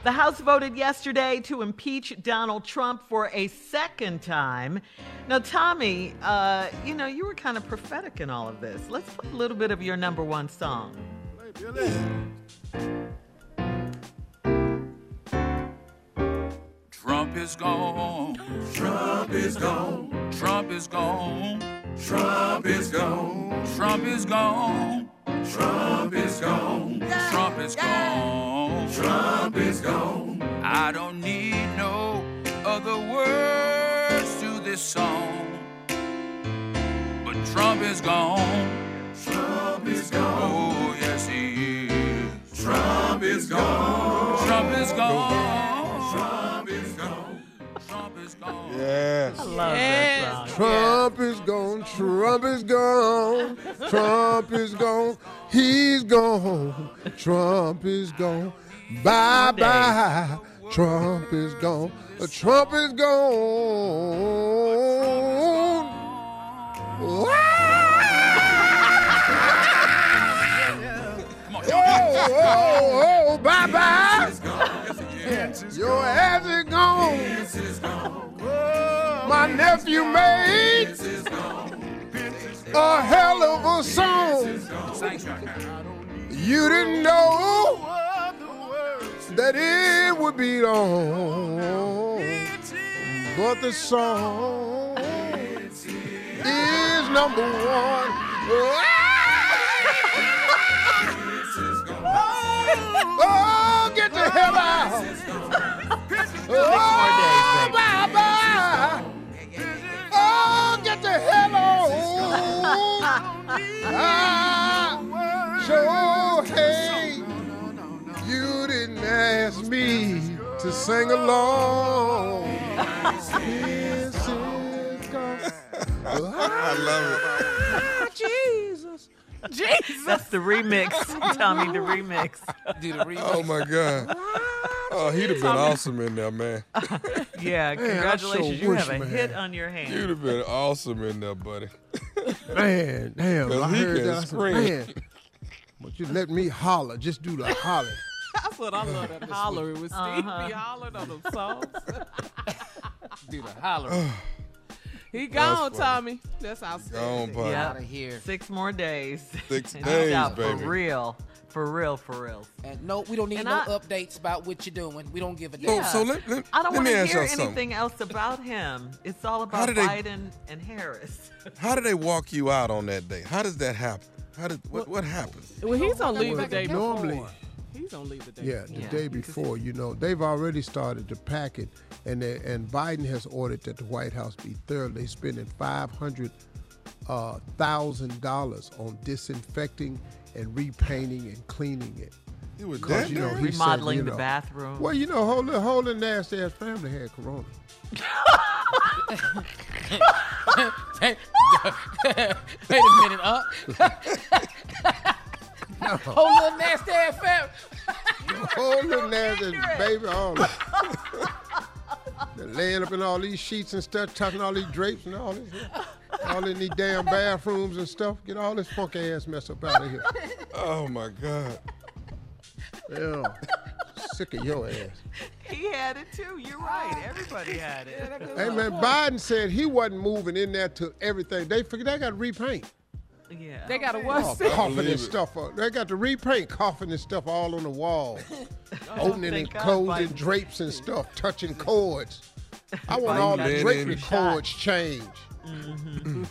The House voted yesterday to impeach Donald Trump for a second time. Now, Tommy, uh, you know, you were kind of prophetic in all of this. Let's play a little bit of your number one song. Trump is gone. Trump is gone. Trump is gone. Trump is gone. Trump is gone. Trump is gone. Trump is gone. Trump is gone. I don't need no other words to this song. But Trump is gone. Trump is gone. Oh, yes, he is. Trump is gone. Trump is gone. Is gone. Yes. I love that song. Trump is gone. Trump is gone. Trump is gone. He's gone. Trump is gone. Bye bye. Trump is gone. Trump is gone. Oh, oh, oh, oh. bye bye. Your ass is gone. Oh, my nephew made a hell of a song. You didn't know that it would be long, but the song is number one. Oh, hell out! Oh, bye bye! Oh, get the hell on! Ah, so hey, you didn't ask me to sing along. This is gone. I love it. Jesus. Jesus. That's the remix, Tommy, the remix. Do the remix. Oh my God. Oh, he'd have been awesome in there, man. Yeah, Man, congratulations. sure you have a man. hit on your hands. You'd have been awesome in there, buddy. Man, damn, 'Cause I he heard can that. Scream. man, but you let me holler. Just do the holler. That's what I love that hollering with Steve. Uh-huh. He hollered on them songs. Do the holler. he gone, funny. Tommy. That's how Gone, buddy. Yeah. Out of here. Six more days. Six And days, out baby. For real. For real, for real. And no, we don't need And no I- updates about what you're doing. We don't give a So, damn. so let, let, I don't want to hear y'all something. anything else about him. It's all about did they- Biden and Harris. How did they walk you out on that day? How does that happen? How did what, what happened? Well, he's on leave the Well, day normally- before. He's on leave the day. Yeah, the Yeah. day before, you know, they've already started to pack it, and they, and Biden has ordered that the White House be thoroughly spending five hundred uh, thousand dollars on disinfecting and repainting and cleaning it. It was Because that you know, dirty? he said, Remodeling you the bathroom. Well, you know, whole whole little nasty ass family had corona. Wait a minute, uh. Whole little nasty ass fam. whole little nasty baby, all that. They're laying up in all these sheets and stuff, tucking all these drapes and all this, all in these damn bathrooms and stuff. Get all this funky ass mess up out of here. Oh my God. Yeah, sick of your ass. He had it too. You're right. Everybody had it. Hey man, Biden said he wasn't moving in there to everything. They figured they got to repaint. Yeah. They got to Oh, what? coughing believe and stuff. up. They got to repaint, coughing and stuff all on the wall, opening and closing drapes and stuff, touching cords. I want all the Biden drapery cords changed.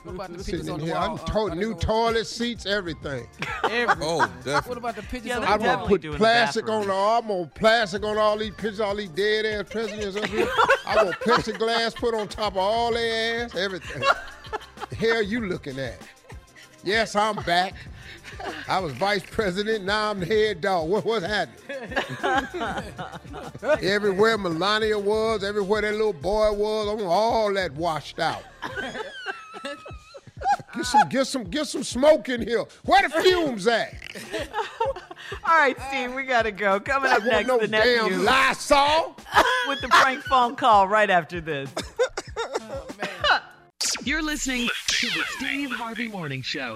What about the Sitting pictures in on the here. I'm Uh, to- new toilet seats, everything. Every, Oh, What about the pictures Yeah, on they're the I'm gonna put doing the plastic on the. I'm gonna plastic on all these pictures, all these dead ass presidents up here. I want plexiglass put on top of all their ass, everything. the hell you looking at? Yes, I'm back. I was vice president. Now I'm the head dog. What what's happening? everywhere Melania was, everywhere that little boy was, I want all that washed out. Get some, get some, get some smoke in here. Where the fumes at? All right, Steve, we got to go. Coming up next, no the damn nephew Lysol? with the prank phone call right after this. You're listening to the Steve Harvey Morning Show.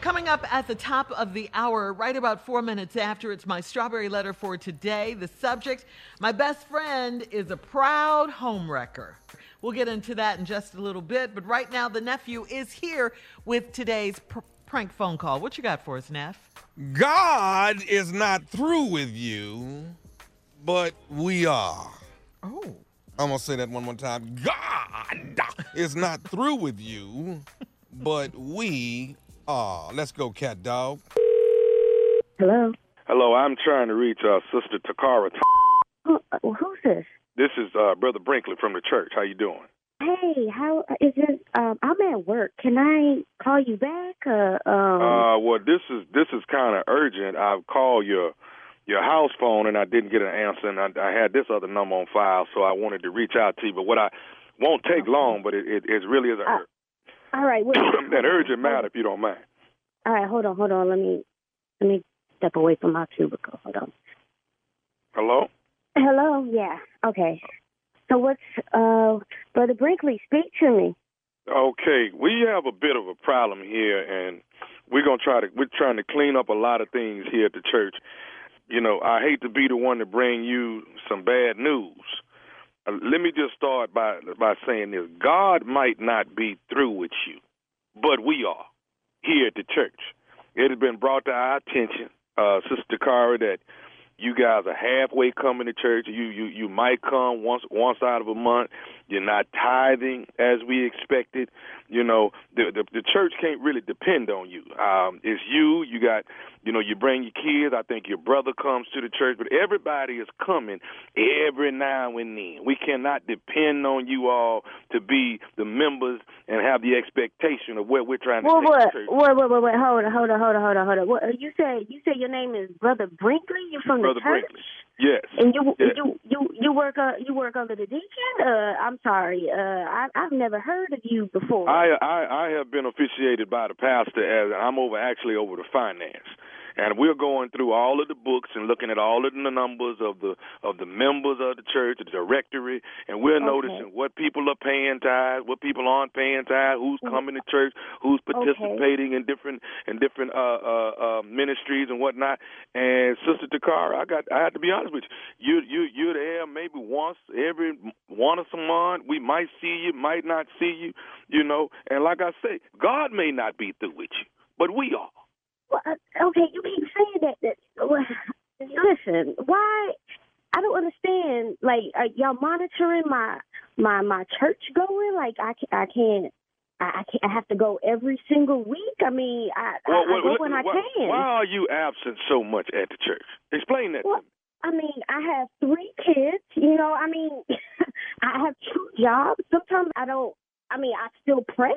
Coming up at the top of the hour, right about four minutes after, it's my strawberry letter for today. The subject My best friend is a proud homewrecker. We'll get into that in just a little bit, but right now, the nephew is here with today's pr- prank phone call. What you got for us, Neff? God is not through with you, but we are. Oh. I'm going to say that one more time. God is not through with you, but we are. Let's go, cat dog. Hello. Hello, I'm trying to reach uh, Sister Takara. Who, uh, who's this? This is uh, Brother Brinkley from the church. How you doing? Hey, how is it? Um, I'm at work. Can I call you back? Uh, um, Uh, well, this is this is kind of urgent. I've called your your house phone and I didn't get an answer, and I, I had this other number on file, so I wanted to reach out to you. But what I won't take long, but it it, it really is a, Uh, all right. Wait, an urgent matter, if you don't mind. all right. Hold on. Hold on. Let me let me step away from my cubicle. Hold on. Hello. Hello. Yeah. Okay. So what's uh, Brother Brinkley? Speak to me. Okay, we have a bit of a problem here, and we're gonna try to we're trying to clean up a lot of things here at the church. You know, I hate to be the one to bring you some bad news. Uh, let me just start by by saying this: God might not be through with you, but we are here at the church. It has been brought to our attention, uh, Sister Cara, that you guys are halfway coming to church. You you you might come once once out of a month. You're not tithing as we expected. You know the the, the church can't really depend on you. Um, it's you. You got you know you bring your kids. I think your brother comes to the church, but everybody is coming every now and then. We cannot depend on you all to be the members and have the expectation of where we're trying to What? take What? the church. Wait, wait, wait, wait. Hold on. Hold on. Hold on. Hold on. Hold on. What, you say you say your name is Brother Brinkley? You're from Brother church? Brinkley. Yes. And you Yes. you you you work uh you work under the deacon? Uh, I'm sorry. Uh, I I've never heard of you before. I, I I have been officiated by the pastor as I'm over actually over the finance. And we're going through all of the books and looking at all of the numbers of the of the members of the church, the directory, and we're Okay. noticing what people are paying tithes, what people aren't paying tithes, who's coming to church, who's participating in different in different uh, uh, uh, ministries and whatnot. And Sister Takara, I got I have to be honest with you. You you you're there maybe once every once a month. We might see you, might not see you, you know. And like I say, God may not be through with you, but we are. Well, uh, okay, you keep saying that. that well, listen, why? I don't understand. Like, are y'all monitoring my my my church going? Like, I I can't. I I can't. I have to go every single week. I mean, I, I, I go when I why, can. why are you absent so much at the church? Explain that Well, to me. I mean, I have three kids. You know, I mean, I have two jobs. Sometimes I don't. I mean, I still pray.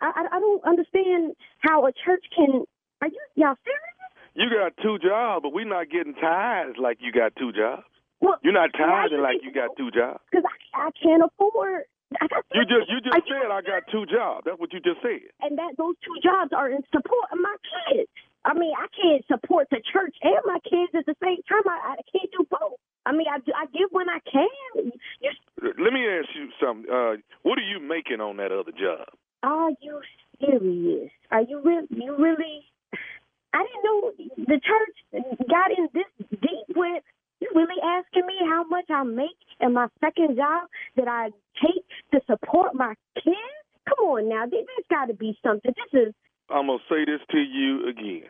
I I, I don't understand how a church can. Are you y'all serious? You got two jobs, but we're not getting tithes like you got two jobs. Well, You're not tithing you like you got two jobs. Because I, I can't afford. I got You just you just said I got two jobs. That's what you just said. and that those two jobs are in support of my kids. I mean, I can't support the church and my kids at the same time. I, I can't do both. I mean, I, I give when I can. You, Let me ask you something. Uh, what are you making on that other job? are you serious? Are you really? You really? I didn't know the church got in this deep with. You really asking me how much I make in my second job that I take to support my kids? Come on now, there- there's got to be something. This is I'm gonna say this to you again.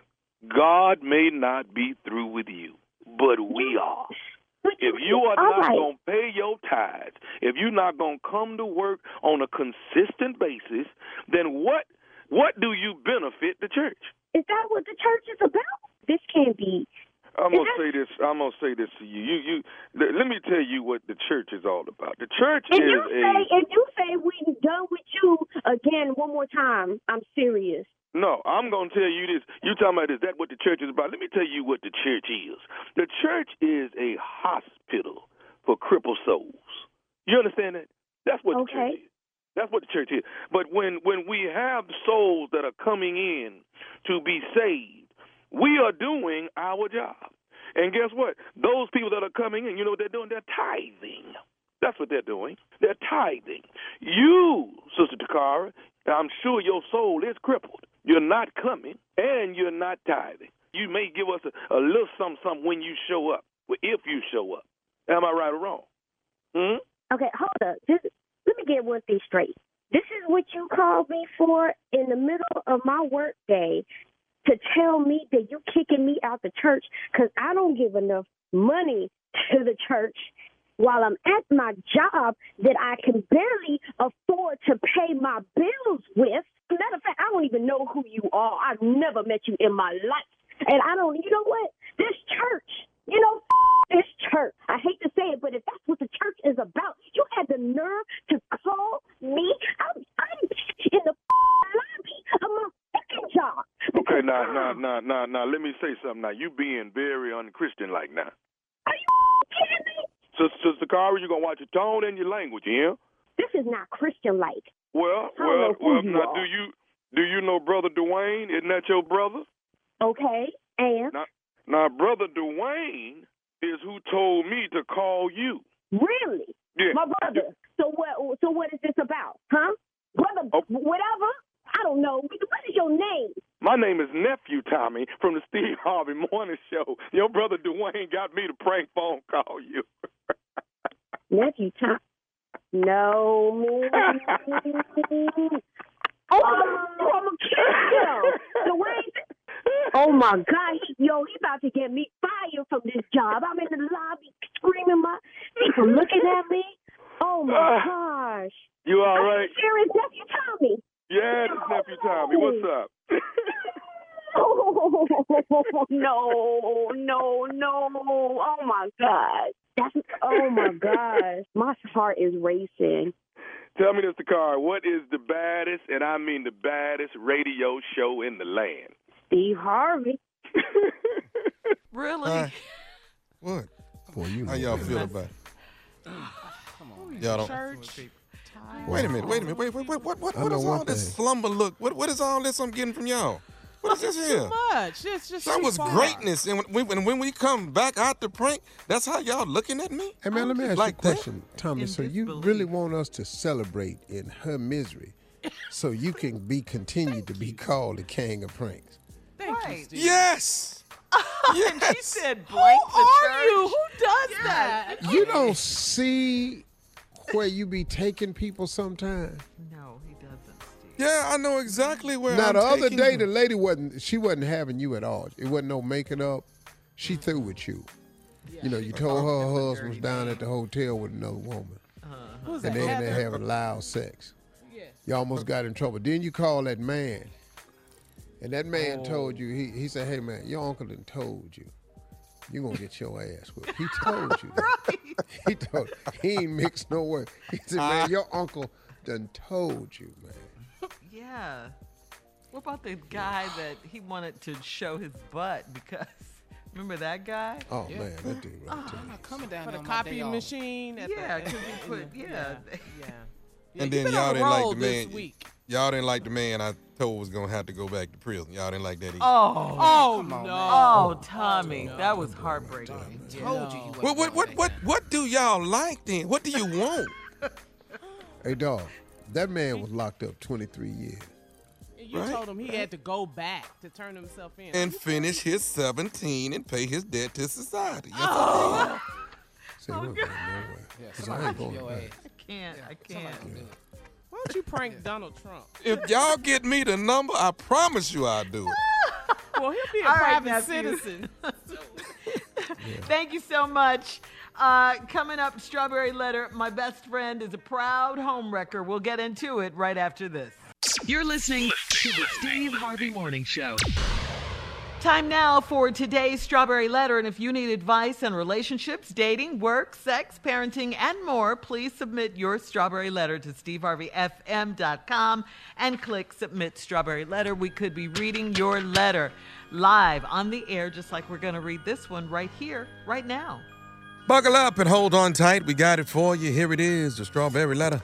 God may not be through with you, but we are. If you are All not right. going to pay your tithes, if you're not going to come to work on a consistent basis, then what what do you benefit the church? Is that what the church is about? This can't be. I'm gonna say this. I'm gonna say this to you. You, you. Let, let me tell you what the church is all about. The church If is you a. say if you say we done with you again one more time, I'm serious. No, I'm going to tell you this. You talking about is that what the church is about? Let me tell you what the church is. The church is a hospital for crippled souls. You understand that? That's what the church is. That's what the church is. But when when we have souls that are coming in to be saved, we are doing our job. And guess what? Those people that are coming in, you know what they're doing? They're tithing. That's what they're doing. They're tithing. You, Sister Takara, I'm sure your soul is crippled. You're not coming, and you're not tithing. You may give us a, a little something, something when you show up, if you show up. Am I right or wrong? Hmm? Okay, hold up. Just let me get one thing straight. This is what you called me for in the middle of my work day to tell me that you're kicking me out the church because I don't give enough money to the church while I'm at my job that I can barely afford to pay my bills with. Matter of fact, I don't even know who you are. I've never met you in my life. And I don't, you know what? This church, you know, this church. I hate to say it, but if that's what the church is about, you had the nerve to call me. I'm, I'm in the lobby of my fucking job. Okay, now, now, now, now, now, let me say something. Now, you being very unchristian like now. Are you kidding me? Sister, Sister Cara, you're gonna watch your tone and your language, yeah? This is not Christian like. Well, well, well. Now, do you do you know Brother Dwayne? Isn't that your brother? Okay, and Now, now, Brother Dwayne is who told me to call you. really, Yeah. my brother. So what? So what is this about, huh? Brother, Oh. whatever. I don't know. What is your name? My name is Nephew Tommy from the Steve Harvey Morning Show. Your brother Dwayne got me to prank phone call you. Nephew Tom. No. oh, I'm a kid. Way. Oh my God, yo, he about to get me fired from this job. I'm in the lobby screaming, my people looking at me. Oh my uh, gosh. You all right? Serious, nephew Tommy. Yeah, this nephew Tommy. What's up? Oh no, no, no! Oh my God! That's oh my gosh! My heart is racing. Tell me, Mr. Carr, what is the baddest, and I mean the baddest radio show in the land? Steve Harvey. Really? Hi. What? Boy, you How y'all feel about it? Come on. Y'all don't. Church. Wait a minute. Wait a minute. Wait. Wait. Wait. What? What? I What know all this thing. slumber look? What? What is all this I'm getting from y'all? What is this here? Too much. It's just That too was far. greatness, and when, we, when when we come back out the prank, that's how y'all looking at me. Hey man, let me ask like you a that? question, Tommy. In So you disbelief. really want us to celebrate in her misery, so you can be continued to be called the king of pranks? Thank you, Right. Steve. Yes. And she said blank Who the are church. you? Who does that? You don't see where you be taking people sometimes. No, he doesn't, Steve. Yeah, I know exactly where. Now I'm the other day, you. the lady wasn't. She wasn't having you at all. It wasn't no making up. She mm-hmm. threw with you. You know, you told her her husband was down at the hotel with another woman, uh-huh. Who's and that? they in Heather? there having loud sex. Yes. You almost got in trouble. Then you call that man, and that man told oh. you. He he said, "Hey man, your uncle done told you." You're gonna get your ass whipped. He told you that. He told he ain't mixed no word. He said, man, ah. your uncle done told you, man. Yeah. What about the guy that he wanted to show his butt because remember that guy? Oh man, that dude right uh-huh. there. I'm not coming down For the on my day copy off. machine. At Yeah, the, 'cause you put- in yeah. yeah. yeah. And you then y'all didn't like roll the this man. week. Y'all didn't like the man I told was gonna have to go back to prison. Y'all didn't like that either. Oh, Oh on, no! man. oh, Tommy, that was heartbreaking. Told you. you What, what, what, what, what do y'all like then? What do you want? Hey dog, that man was locked up 23 years. And you Right. told him he had to go back to turn himself in. and finish his 17 and pay his debt to society. Yes, Oh. Say, we're going nowhere. Yeah, 'Cause somebody I ain't going your back. ass. I can't. I can't. Can do it. Why don't you prank Donald Trump? If y'all get me the number, I promise you I'll do it. Well, he'll be a All right, private nephew. citizen. Thank you so much. Uh, coming up, Strawberry Letter. My best friend is a proud homewrecker. We'll get into it right after this. You're listening to the Steve Harvey Morning Show. Time now for today's Strawberry Letter. And if you need advice on relationships, dating, work, sex, parenting, and more, please submit your Strawberry Letter to steveharveyfm.com and click Submit Strawberry Letter. We could be reading your letter live on the air, just like we're going to read this one right here, right now. Buckle up and hold on tight. We got it for you. Here it is, the strawberry letter.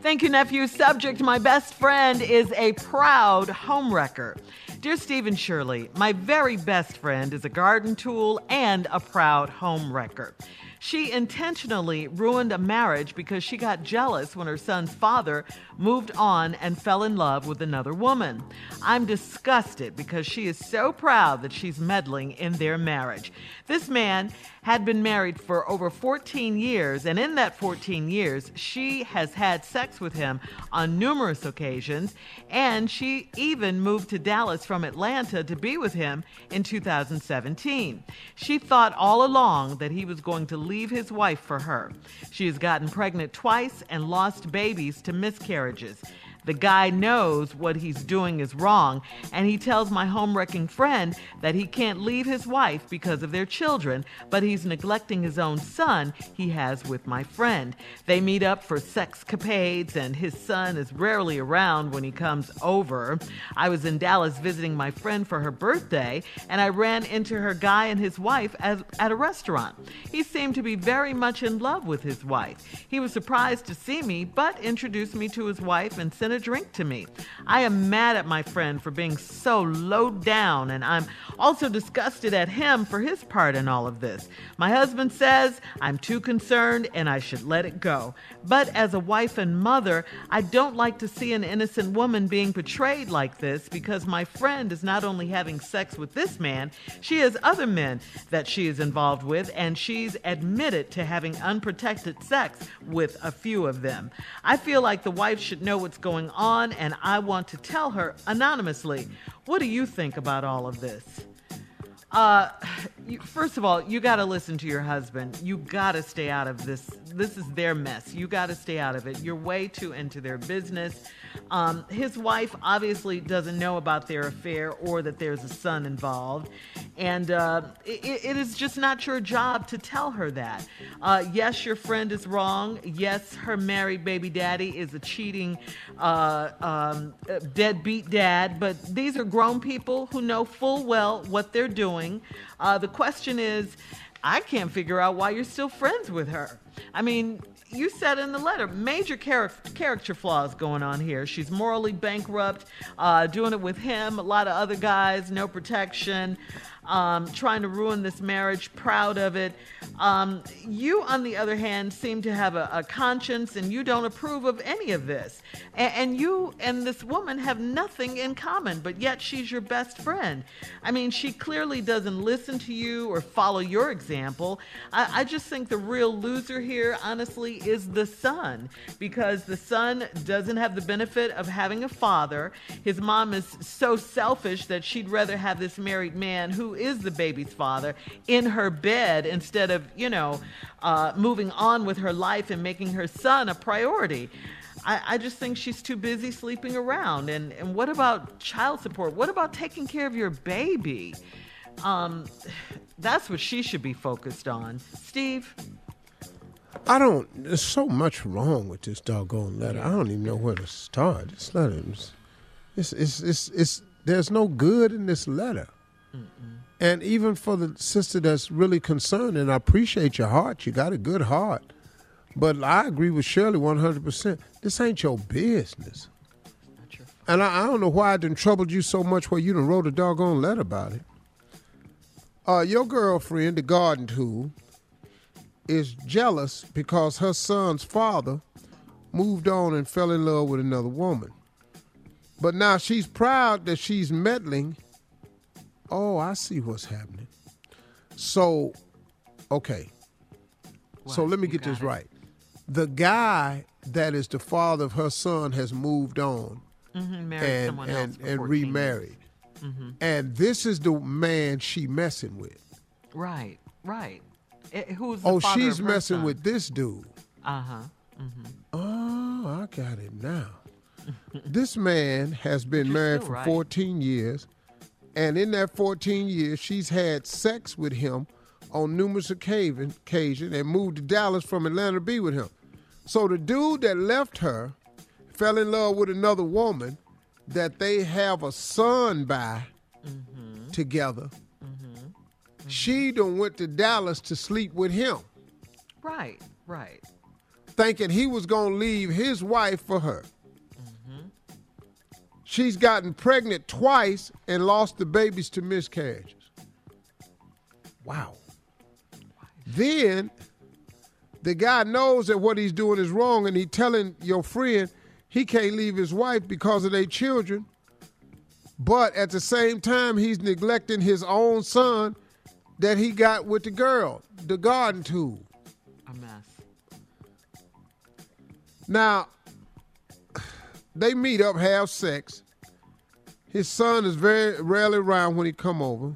Thank you, nephew. Subject My best friend is a proud homewrecker. Dear Stephen Shirley, my very best friend is a garden tool and a proud homewrecker. She intentionally ruined a marriage because she got jealous when her son's father moved on and fell in love with another woman. I'm disgusted because she is so proud that she's meddling in their marriage. This man had been married for over 14 years, and in that 14 years, she has had sex with him on numerous occasions, and she even moved to Dallas from Atlanta to be with him in 2017. She thought all along that he was going to leave his wife for her. She has gotten pregnant twice and lost babies to miscarriages. The guy knows what he's doing is wrong, and he tells my home wrecking friend that he can't leave his wife because of their children, but he's neglecting his own son he has with my friend. They meet up for sex capades, and his son is rarely around when he comes over. I was in Dallas visiting my friend for her birthday, and I ran into her guy and his wife at, at a restaurant. He seemed to be very much in love with his wife. He was surprised to see me, but introduced me to his wife and sent a drink to me. I am mad at my friend for being so low down, and I'm also disgusted at him for his part in all of this. My husband says I'm too concerned and I should let it go. But as a wife and mother, I don't like to see an innocent woman being portrayed like this because my friend is not only having sex with this man, she has other men that she is involved with, and she's admitted to having unprotected sex with a few of them. I feel like the wife should know what's going on, and I want to tell her anonymously. What do you think about all of this? Uh, you, first of all, you got to listen to your husband. You got to stay out of this. This is their mess. You got to stay out of it. You're way too into their business. Um, his wife obviously doesn't know about their affair or that there's a son involved, and uh, it, it is just not your job to tell her that. Uh, yes, your friend is wrong. Yes, her married baby daddy is a cheating, uh, um, uh, deadbeat dad. But these are grown people who know full well what they're doing. Uh, the question is, I can't figure out why you're still friends with her. I mean, you said in the letter major char- character flaws going on here. She's morally bankrupt, uh, doing it with him, a lot of other guys, no protection, um, trying to ruin this marriage, proud of it. Um, you, on the other hand, seem to have a, a conscience and you don't approve of any of this. A- and you and this woman have nothing in common, but yet she's your best friend. I mean, she clearly doesn't listen to you or follow your example. I, I just think the real loser here, honestly, is the son because the son doesn't have the benefit of having a father. His mom is so selfish that she'd rather have this married man who is the baby's father in her bed instead of, you know, uh, moving on with her life and making her son a priority. I, I, just think she's too busy sleeping around. And, and what about child support? What about taking care of your baby? Um, that's what she should be focused on. Steve? I don't. There's so much wrong with this doggone letter. I don't even know where to start. This letter is. It's it's it's, it's there's no good in this letter. Mm-mm. And even for the sister that's really concerned, and I appreciate your heart. You got a good heart. But I agree with Shirley 100%. This ain't your business. And I, I, don't know why it done troubled you so much where you done wrote a doggone letter about it. Uh, your girlfriend, the garden tool, is jealous because her son's father moved on and fell in love with another woman. But now she's proud that she's meddling. Oh, I see what's happening. So, okay. So let me get this it. right. The guy that is the father of her son has moved on mm-hmm, and, and, and remarried. Mm-hmm. And this is the man she messing with. Right, right. It, who's oh, she's messing with this dude. Uh huh. Mm-hmm. Oh, I got it now. this man has been married for right. 14 years, and in that 14 years, she's had sex with him on numerous occasions occasion, and moved to Dallas from Atlanta to be with him. So the dude that left her fell in love with another woman that they have a son by mm-hmm. together she done went to Dallas to sleep with him. Right, right. Thinking he was gonna leave his wife for her. She's gotten pregnant twice and lost the babies to miscarriages. Wow. Then the guy knows that what he's doing is wrong, and he telling your friend he can't leave his wife because of their children. But at the same time, he's neglecting his own son that he got with the girl, the garden tool. A mess. Now, they meet up, have sex. His son is very rarely around when he come over.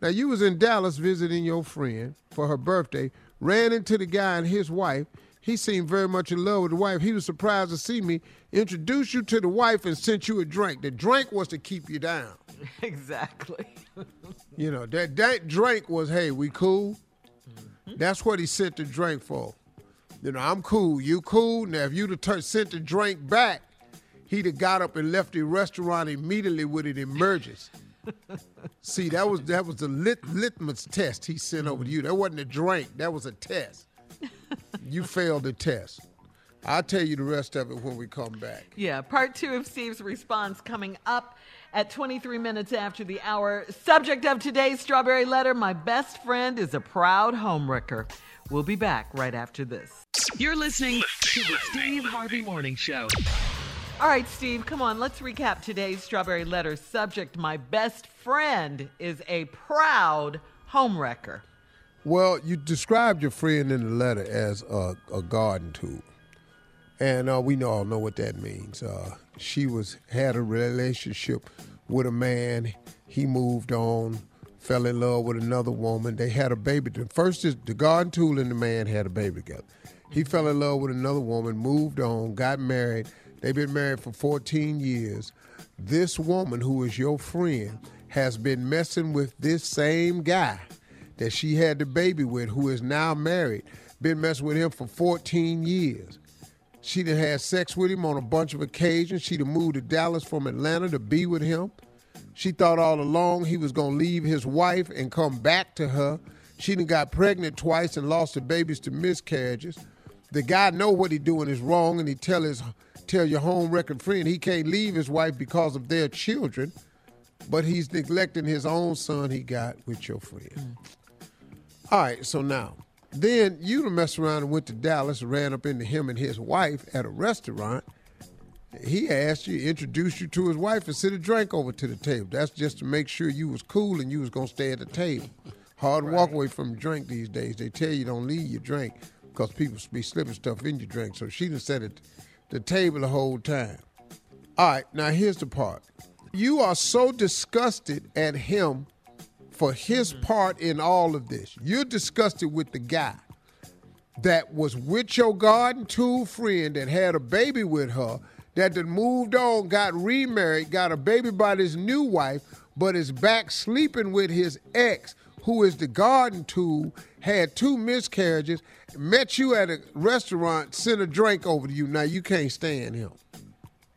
Now, you was in Dallas visiting your friend for her birthday, ran into the guy and his wife. He seemed very much in love with the wife. He was surprised to see me, introduced you to the wife, and sent you a drink. The drink was to keep you down. exactly. You know, that, that drink was, hey, we cool? Mm-hmm. That's what he sent the drink for. You know, I'm cool. You cool? Now, if you'd have t- sent the drink back, he'd have got up and left the restaurant immediately with an emergency. See, that was that was the lit, litmus test he sent over to you. That wasn't a drink. That was a test. You failed the test. I'll tell you the rest of it when we come back. Yeah, part two of Steve's response coming up at 23 minutes after the hour. Subject of today's Strawberry Letter My best friend is a proud homewrecker. We'll be back right after this. You're listening to the Steve Harvey Morning Show. All right, Steve, come on. Let's recap today's Strawberry Letter. Subject My best friend is a proud homewrecker. Well, you described your friend in the letter as a, a garden tool, and uh, we all know what that means. Uh, she was had a relationship with a man. He moved on, fell in love with another woman. They had a baby. The first is the garden tool and the man had a baby together. He fell in love with another woman, moved on, got married. They've been married for 14 years. This woman, who is your friend, has been messing with this same guy that she had the baby with, who is now married, been messing with him for 14 years. She done had sex with him on a bunch of occasions. She done moved to Dallas from Atlanta to be with him. She thought all along he was gonna leave his wife and come back to her. She done got pregnant twice and lost the babies to miscarriages. The guy know what he doing is wrong, and he tell his tell your homewrecker friend he can't leave his wife because of their children, but he's neglecting his own son he got with your friend. Mm. All right, so now, then you done messed around and went to Dallas, ran up into him and his wife at a restaurant. He asked you, introduced you to his wife, and sit a drink over to the table. That's just to make sure you was cool and you was gonna stay at the table. Hard to walk away from a drink these days. They tell you don't leave your drink because people be slipping stuff in your drink. So she done sat at the table the whole time. All right, now here's the part. You are so disgusted at him for his mm-hmm. part in all of this. You're disgusted with the guy that was with your garden tool friend that had a baby with her, that then moved on, got remarried, got a baby by his new wife, but is back sleeping with his ex, who is the garden tool, had two miscarriages, met you at a restaurant, sent a drink over to you. Now you can't stand him.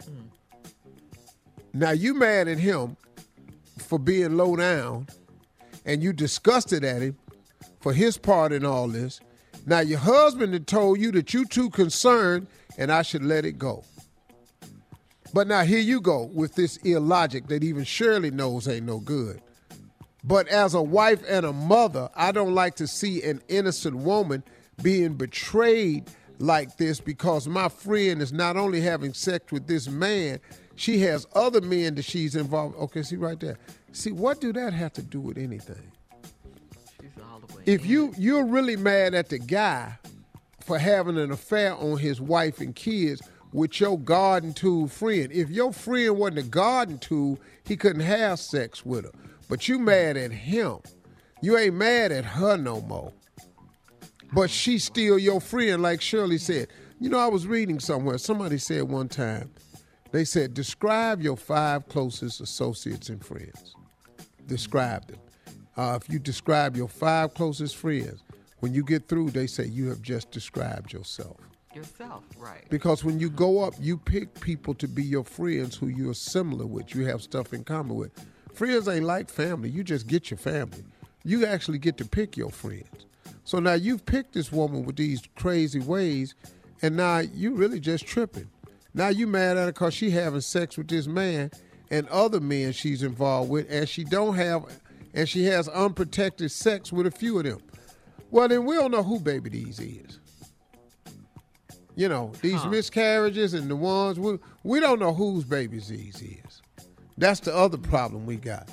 Mm. Now you mad at him for being low down, and you disgusted at him for his part in all this. Now your husband had told you that you too concerned and I should let it go. But now here you go with this illogic that even Shirley knows ain't no good. But as a wife and a mother, I don't like to see an innocent woman being betrayed like this because my friend is not only having sex with this man, she has other men that she's involved. Okay, see right there. See, what do that have to do with anything? If you you're really mad at the guy for having an affair on his wife and kids with your garden tool friend, if your friend wasn't a garden tool, he couldn't have sex with her. But you mad at him. You ain't mad at her no more. But she's still your friend, like Shirley said. You know, I was reading somewhere, somebody said one time, they said, describe your five closest associates and friends. Describe them. Uh, if you describe your five closest friends, when you get through, they say you have just described yourself. Yourself, right. Because when you go up, you pick people to be your friends who you're similar with, you have stuff in common with. Friends ain't like family. You just get your family. You actually get to pick your friends. So now you've picked this woman with these crazy ways, and now you really just tripping. Now you mad at her because she having sex with this man and other men she's involved with, and she don't have, and she has unprotected sex with a few of them. Well, then we don't know who baby these is. You know, these Huh. miscarriages and the ones we we don't know whose babies these is. That's the other problem we got.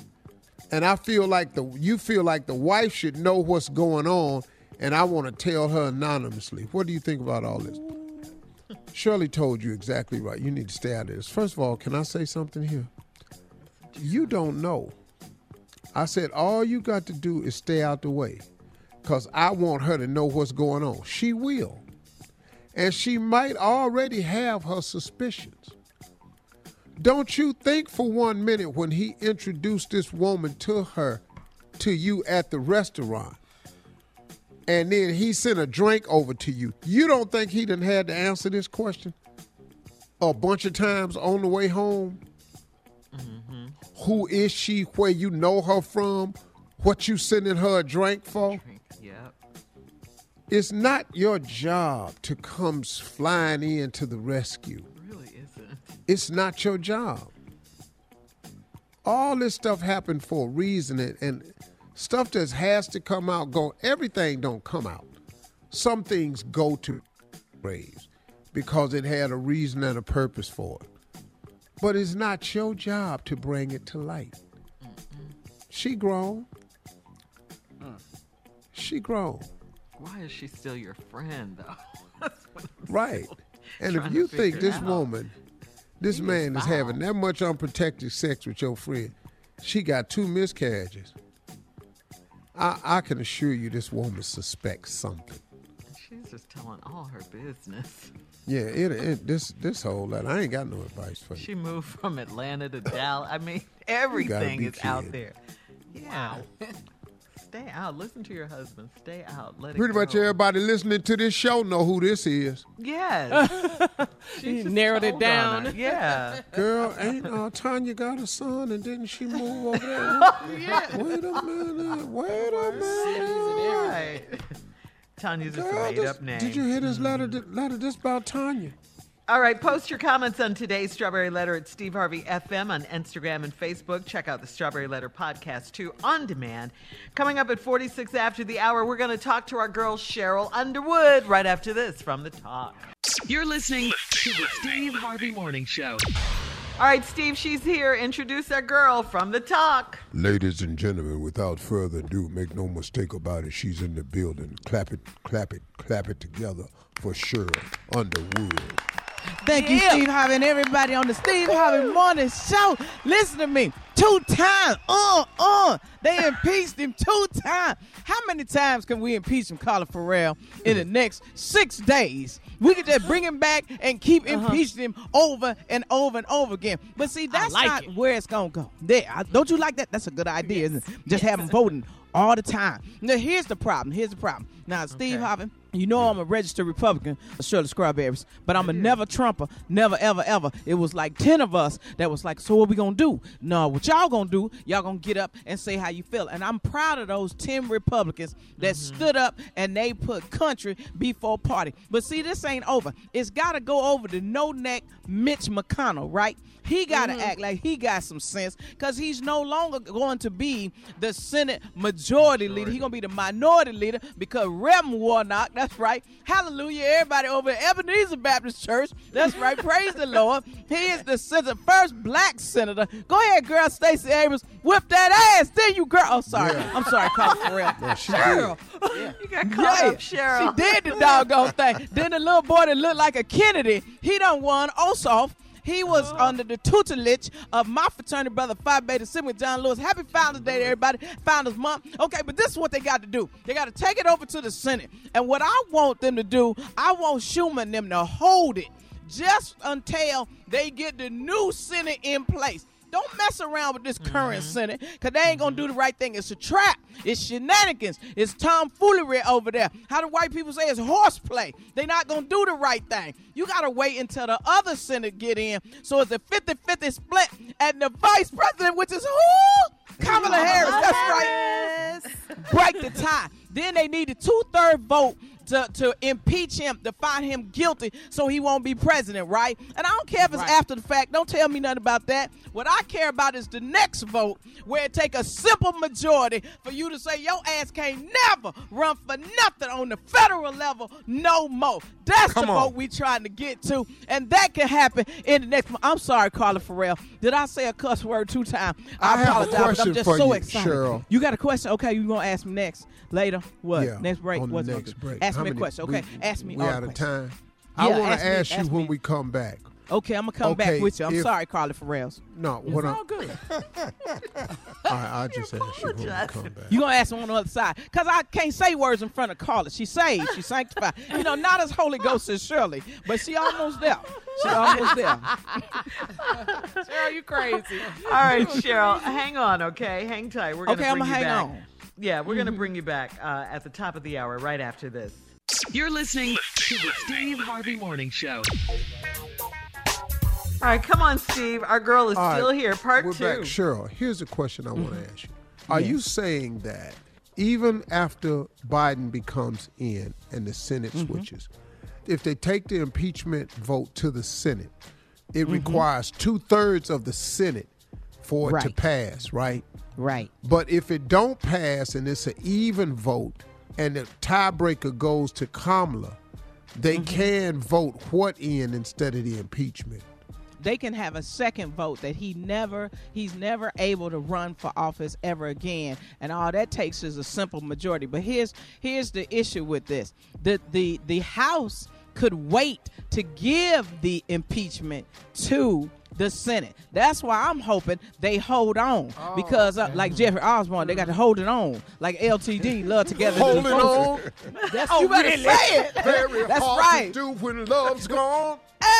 and I feel like the you feel like the wife should know what's going on, and I want to tell her anonymously. What do you think about all this? Shirley told you exactly right. You need to stay out of this. First of all, can I say something here? You don't know. I said all you got to do is stay out the way, cause I want her to know what's going on. She will, and she might already have her suspicions. Don't you think for one minute when he introduced this woman to her, to you at the restaurant, and then he sent a drink over to you, you don't think he done had to answer this question a bunch of times on the way home? Who is she? Where you know her from? What you sending her a drink for? Yep. It's not your job to come flying in to the rescue. Really isn't. It's not your job. All this stuff happened for a reason, and, and stuff that has to come out. Go. Everything don't come out. Some things go to graves because it had a reason and a purpose for it. But it's not your job to bring it to light. She grown. Mm. She grown. Why is she still your friend, though? That's what I'm Right. And if you think this out. woman, this man is having that much unprotected sex with your friend, she got two miscarriages. I, I can assure you this woman suspects something. She's just telling all her business. Yeah, it, it this this whole lot. I ain't got no advice for you. She moved from Atlanta to Dallas. I mean, everything be is out there. Yeah. Stay out. Listen to your husband. Stay out. Let it Pretty go. much everybody listening to this show know who this is. Yes. she narrowed it down. Yeah. Girl, ain't uh, Tanya got a son and didn't she move over there? yeah. Wait a minute. Wait a minute. Right. Tanya's just a made this- up name. Did you hear this letter? Letter this about Tanya? All right, post your comments on today's Strawberry Letter at Steve Harvey FM on Instagram and Facebook. Check out the Strawberry Letter podcast too on demand. Coming up at 46 after the hour, we're going to talk to our girl Sheryl Underwood right after this from the talk. You're listening to the Steve Harvey Morning Show. All right, Steve, she's here. Introduce that girl from the talk. Ladies and gentlemen, without further ado, make no mistake about it, she's in the building. Clap it, clap it, clap it together for Sheryl. Underwood. Thank you, Steve Harvey, and everybody on the Steve Harvey Morning Show. Listen to me. Two times. Uh, uh. They impeached him two times. How many times can we impeach him, Carla Ferrell, in the next six days? We could just bring him back and keep impeaching him over and over and over again. But see, that's like not it. where it's going to go. There. I- Don't you like that? That's a good idea, isn't it? Just have him voting all the time. Now, here's the problem. Here's the problem. Now, Steve Harvey, you know I'm a registered Republican, Shirley Strawberries, but I'm a never Trumper, never, ever, ever. It was like 10 of us that was like, so what we gonna do? No, what y'all gonna do, y'all gonna get up and say how you feel. And I'm proud of those 10 Republicans that mm-hmm. stood up and they put country before party. But see, this ain't over. It's gotta go over to no neck Mitch McConnell, right? He got to mm-hmm. act like he got some sense because he's no longer going to be the Senate majority leader. He's going to be the minority leader because Reverend Warnock, that's right. Hallelujah. Everybody over at Ebenezer Baptist Church, that's right. Praise the Lord. He is the senator, first black senator. Go ahead, girl, Stacey Abrams. Whip that ass. Then you, girl. Oh, sorry. I'm sorry, Carla Ferrell. No, she Sheryl. You got caught Yeah, up, Sheryl. She did the doggone thing. Then the little boy that looked like a Kennedy, he done won Ossoff. He was oh. under the tutelage of my fraternity brother, Phi Beta Sigma, John Lewis. Happy Founders Day to everybody. Founders Month. Okay, but this is what they got to do. They got to take it over to the Senate. And what I want them to do, I want Schumer and them to hold it just until they get the new Senate in place. Don't mess around with this current mm-hmm. Senate because they ain't going to do the mm-hmm. right thing. It's a trap. It's shenanigans. It's tomfoolery over there. How do white people say it's horseplay? they not going to do the right thing. You got to wait until the other Senate get in. So it's a 50-50 split. And the vice president, which is who? Kamala Harris. That's right. Break the tie. Then they need a two-third vote to, to impeach him, to find him guilty so he won't be president, right? And I don't care if it's Right. after the fact. Don't tell me nothing about that. What I care about is the next vote where it take a simple majority for you to say your ass can't never run for nothing on the federal level no more. That's Come the on. vote we trying to get to. And that can happen in the next month. I'm sorry, Carla Ferrell. Did I say a cuss word two times? I, I apologize, but I'm just so you, excited. Sheryl. You got a question? Okay, you gonna ask me next later? What? Yeah, next break? What's next break. Ask How me a many- question. Okay, we- ask me. We all out of questions. time. I want to me- ask you ask when me. we come back. Okay, I'm gonna come Okay, back with you. I'm if- sorry, Carla Ferrell's. No, what it's I'm. all good. I, I just ask you when we come back. You gonna ask me on the other side? Cause I can't say words in front of Carla. She saved. She sanctified. You know, not as Holy Ghost as Shirley, but she almost there. She almost there. Sheryl, you crazy. All right, Sheryl, hang on, okay? Hang tight. We're gonna Okay, bring I'ma you hang back. on. Yeah, we're gonna bring you back uh, at the top of the hour, right after this. You're listening to the Steve Harvey Morning Show. All right, come on, Steve. Our girl is All right, still here. Part We're two. back. Sheryl, here's a question I want Mm-hmm. to ask you. Are you saying that even after Biden becomes in and the Senate Mm-hmm. switches, if they take the impeachment vote to the Senate, it Mm-hmm. requires two thirds of the Senate for it to pass, right? Right. But if it don't pass and it's an even vote and the tiebreaker goes to Kamala, they Mm-hmm. can vote what in instead of the impeachment. they can have a second vote that he never he's never able to run for office ever again and all that takes is a simple majority but here's here's the issue with this the the the house could wait to give the impeachment to the Senate. That's why I'm hoping they hold on because, uh, like Jeffrey Osborne, they got to hold it on. Like LTD, love together. Hold Just it on. That's Oh, you better really? say it. Very That's hard right. to do when love's gone.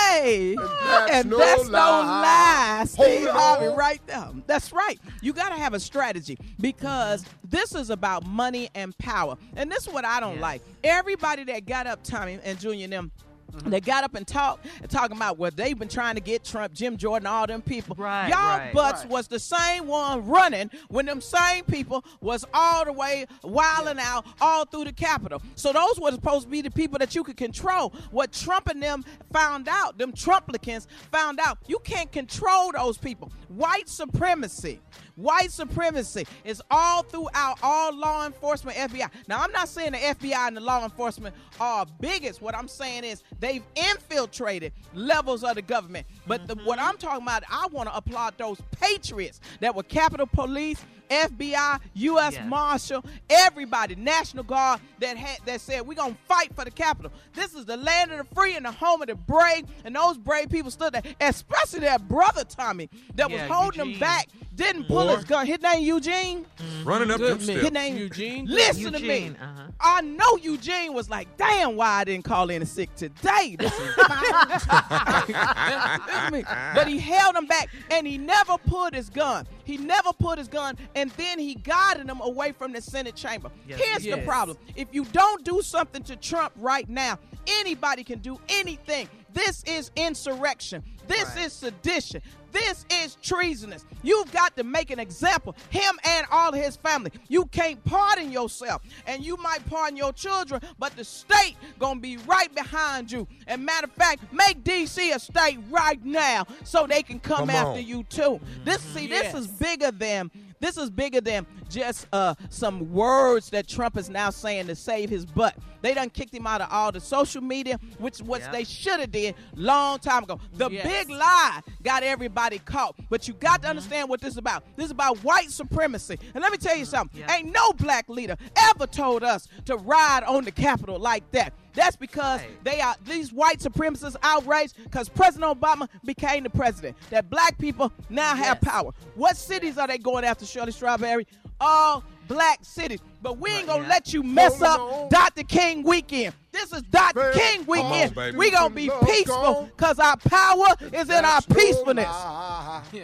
Hey, that's and no that's no lie. lie, Hold Steve it Harvey, right there. That's right. You got to have a strategy because this is about money and power, and this is what I don't like. Everybody that got up, Tommy and Junior and them. Mm-hmm. They got up and talked talking about what they've been trying to get Trump, Jim Jordan, all them people. Right, Y'all right, butts right. was the same one running when them same people was all the way wilding out all through the Capitol. So those were supposed to be the people that you could control. What Trump and them found out, them Trumplicans found out, you can't control those people. White supremacy. White supremacy is all throughout all law enforcement, FBI. Now, I'm not saying the FBI and the law enforcement are bigots. What I'm saying is they've infiltrated levels of the government. But the, what mm-hmm. I'm talking about, I want to applaud those patriots that were Capitol Police, FBI, U.S. Yes. Marshal, everybody, National Guard that had that said we're gonna fight for the Capitol. This is the land of the free and the home of the brave, and those brave people stood there, especially that brother Tommy that Yeah, was holding Eugene. him back, didn't pull his gun. His name Eugene. Running up them His name Eugene. Listen to me. Uh-huh. I know Eugene was like, damn, why I didn't call in sick today. This is fine. Listen to me. But he held him back and he never pulled his gun. He never put his gun and then he guided him away from the Senate chamber. Yes, Here's yes. the problem. If you don't do something to Trump right now, anybody can do anything. This is insurrection. This Right. is sedition. This is treasonous. You've got to make an example, him and all his family. You can't pardon yourself, and you might pardon your children, but the state gonna be right behind you. And matter of fact, make DC a state right now so they can come, Come after on. you too. This see, this is bigger than this is bigger than just uh, some words that Trump is now saying to save his butt. They done kicked him out of all the social media, which what Yeah. they should have did long time ago. The Yes. big lie got everybody caught. But you got to understand what this is about. This is about white supremacy. And let me tell you something. Yeah. Ain't no black leader ever told us to ride on the Capitol like that. That's because Right. they are these white supremacists outraged because President Obama became the president. That black people now have Yes. power. What cities are they going after, Shirley Strawberry? All black cities. But we ain't gonna Yeah. let you mess up on. Dr. King weekend. This is Dr. King come on, weekend. we gonna be peaceful because our power is in our That's no peacefulness.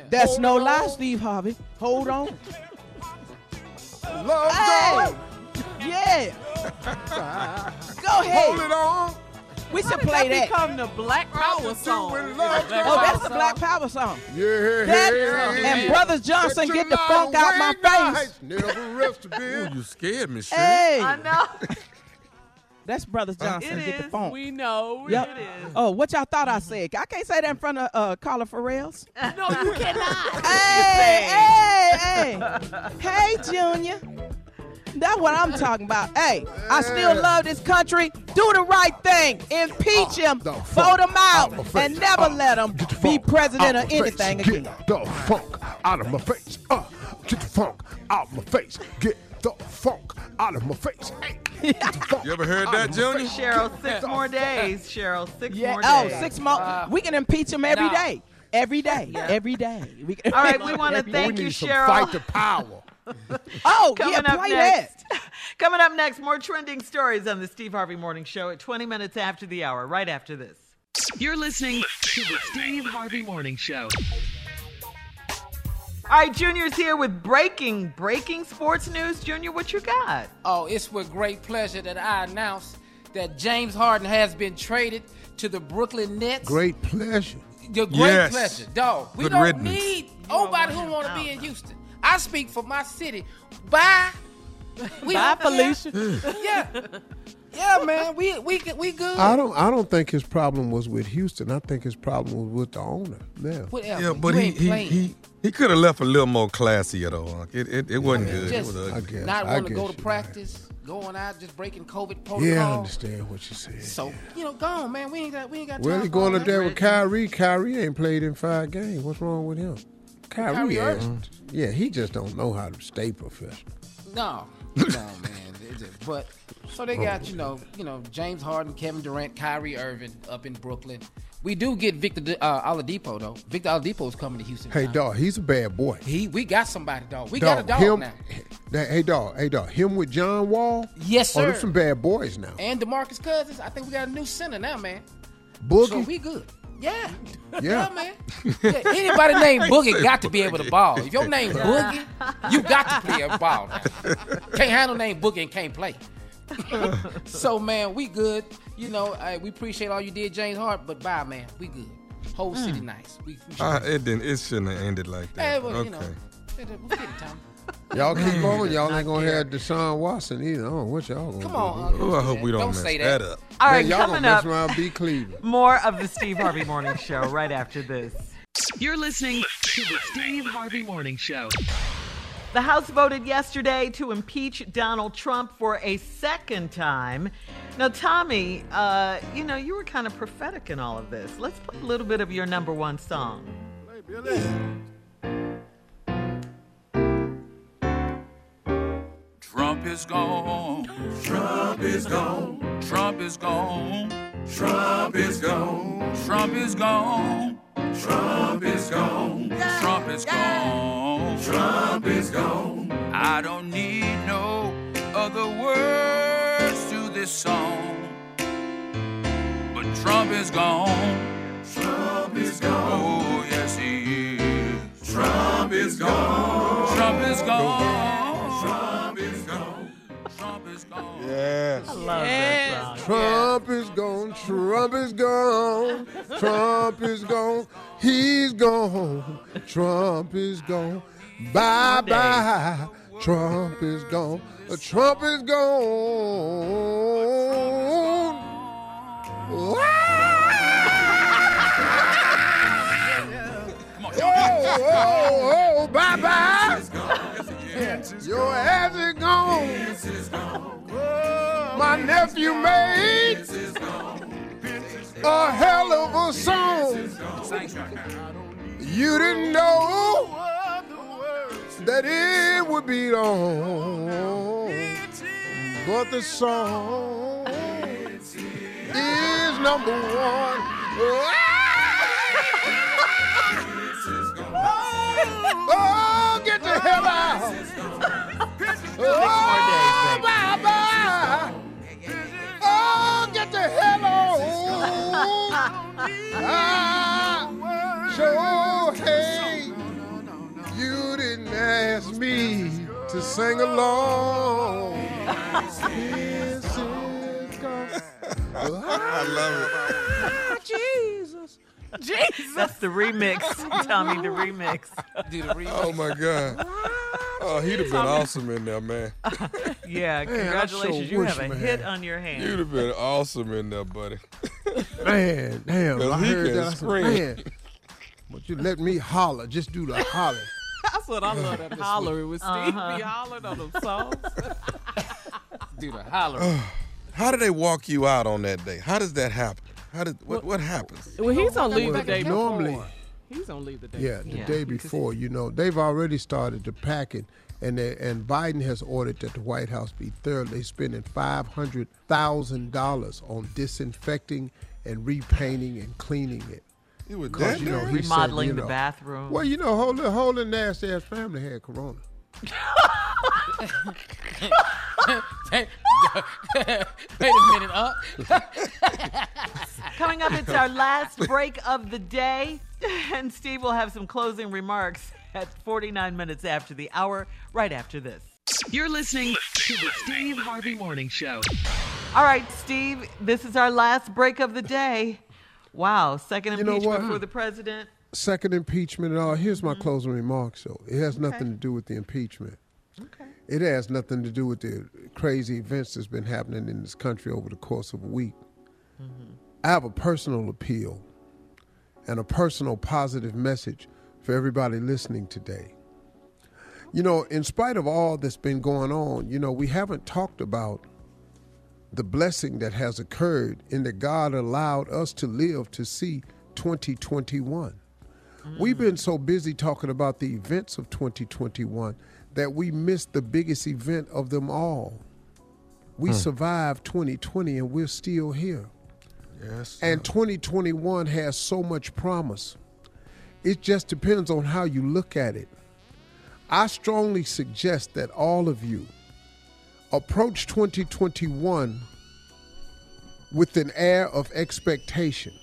That's Hold no on. lie, Steve Harvey. Hold on. Love Hey! Gone. Yeah. Go ahead. Hold it on. We should How did play that that. become the Black Power song? when love Oh, that's the Black Power song. Yeah. That and Brothers Johnson get the July funk out my face. nights Never rest a Ooh, you scared me, shit. Hey, I know. That's Brothers Johnson. It Get the is. phone. We know. Yep. It is. Oh, what y'all thought I said? I can't say that in front of uh, Carla Ferrell's. No, you cannot. Hey, hey, hey, hey, Junior. That's what I'm talking about. Hey, I still love this country. Do the right thing. Impeach him. Vote him out. And never let him be president of anything again. Get the funk out of my face. Uh, get the funk out of my face. Get the funk out of my face. Hey, You ever heard that, Junior? Sheryl, six more days. Sheryl, six Yeah. more Oh, days. six more. we can impeach him every no. day. Every day. Every day. We can All right, we want to thank you, some Sheryl. fight the power. Oh, Coming yeah, up play next. Coming up next, more trending stories on the Steve Harvey Morning Show at 20 minutes after the hour, right after this. You're listening to the Steve Harvey Morning Show. All right, Junior's here with breaking, breaking sports news. Junior, what you got? Oh, it's with great pleasure that I announce that James Harden has been traded to the Brooklyn Nets. Great pleasure. Your great Yes. pleasure, dog. We Good don't riddance. need nobody who want to be in Houston. I speak for my city. Bye. We Bye. Felicia. Yeah, yeah, man. We we we good. I don't. I don't think his problem was with Houston. I think his problem was with the owner. Yeah. Whatever. Yeah, but you he ain't he, playing. he he could have left a little more classier though. It it, it wasn't good. It just was I guess. not I want to guess go to you're practice, going out, just breaking COVID protocol. Yeah, I understand what you said. So you know, go on, man. We ain't got we ain't got. Well, time he for going all up there with Kyrie. Kyrie ain't played in five games. What's wrong with him? Kyrie, Kyrie has- Irving? yeah, he just don't know how to stay professional. No, no, man. It just- but so they got you know, you know James Harden, Kevin Durant, Kyrie Irving up in Brooklyn. We do get Victor D- uh, Oladipo though. Victor Oladipo is coming to Houston. Hey, now. dog, he's a bad boy. He, we got somebody, dog. We got a dog him, now. that- hey, dog, hey, dog, him with John Wall. Yes, sir. Oh, sir. them some bad boys now. And Demarcus Cousins. I think we got a new center now, man. Boogie. So we good. Yeah. Yeah. man. Yeah, anybody named Boogie got to be able to ball. If your name Boogie, you got to play a ball. Now. Can't handle name Boogie and can't play. so man, we good. You know, uh, we appreciate all you did, James Hart. But bye, man. We good. Whole city nice. We, we Uh, it didn't. It shouldn't have ended like Hey, that. well, okay. you know, we'll get it, Tom. Y'all keep on. Y'all ain't gonna have Deshaun Watson either. Oh, what y'all gonna Come do? on, Uncle. Oh, I hope we don't, Don't mess say that. that. up. All right, Man, y'all coming gonna mess up, around, be Cleveland. more of the Steve Harvey Morning Show right after this. You're listening to the Steve Harvey Morning Show. The House voted yesterday to impeach Donald Trump for a second time. Now, Tommy, uh, you know, you were kind of prophetic in all of this. Let's play a little bit of your number one song. Trump is gone. Trump is gone. Trump is gone. Trump is gone. Trump is gone. Trump is gone. Trump is gone. Trump is gone. I don't need no other words to this song. But Trump is gone. Trump is gone. Oh, yes, he is. Trump is gone. Trump is gone. Trump is gone. Trump is gone. Yes. I love this song. Trump is gone. Trump is gone. Trump is gone. He's gone. Trump is gone. Bye bye. Trump is gone. Trump is gone. Oh, oh, oh, bye bye. Your ass is gone. Oh, my nephew made a hell of a song. You didn't know that it would be long, but the song is number one. Oh, Oh, bye bye! Oh, get the hell on! Ah, sure, hey, you didn't ask me to sing along. This is gone. I love it. Jesus. Jesus. That's the remix, Tommy, the remix. Do the remix. Oh my God. Oh, he'd have been awesome in there, man. Yeah, Man, congratulations. sure you have wish, a man. hit on your hands. You'd have been awesome in there, buddy. Man, damn. I he heard can that. I said, scream. man, but you let me holler. Just do the holler. That's what I love that hollering with Steve. Uh-huh. Be hollering on them songs. Do the holler. How do they walk you out on that day? How does that happen? How did what what happens? well, he's on leave the Well, day normally- before. He's on leave the day. Yeah, the before. day before, you know, they've already started the packing, and they, and Biden has ordered that the White House be thoroughly spending five hundred thousand dollars on disinfecting and repainting and cleaning it. It was Because, you know, bad? he said, Remodeling you the know, bathroom. Well, you know, whole whole nasty ass family had corona. Wait a minute, uh. Coming up, it's our last break of the day, and Steve will have some closing remarks at 49 minutes after the hour, right after this. You're listening to the Steve Harvey Morning Show. All right, Steve, this is our last break of the day. Wow, second You impeachment for the president. Second impeachment and all. Here's Mm-hmm. my closing remarks, though. It has nothing to do with the impeachment. Okay. It has nothing to do with the crazy events that's been happening in this country over the course of a week. I have a personal appeal and a personal positive message for everybody listening today. You know, in spite of all that's been going on, you know, we haven't talked about the blessing that has occurred in that God allowed us to live to see 2021. We've been so busy talking about the events of 2021 that we missed the biggest event of them all. We Hmm. survived 2020 and we're still here. Yes. And 2021 has so much promise. It just depends on how you look at it. I strongly suggest that all of you approach 2021 with an air of expectation.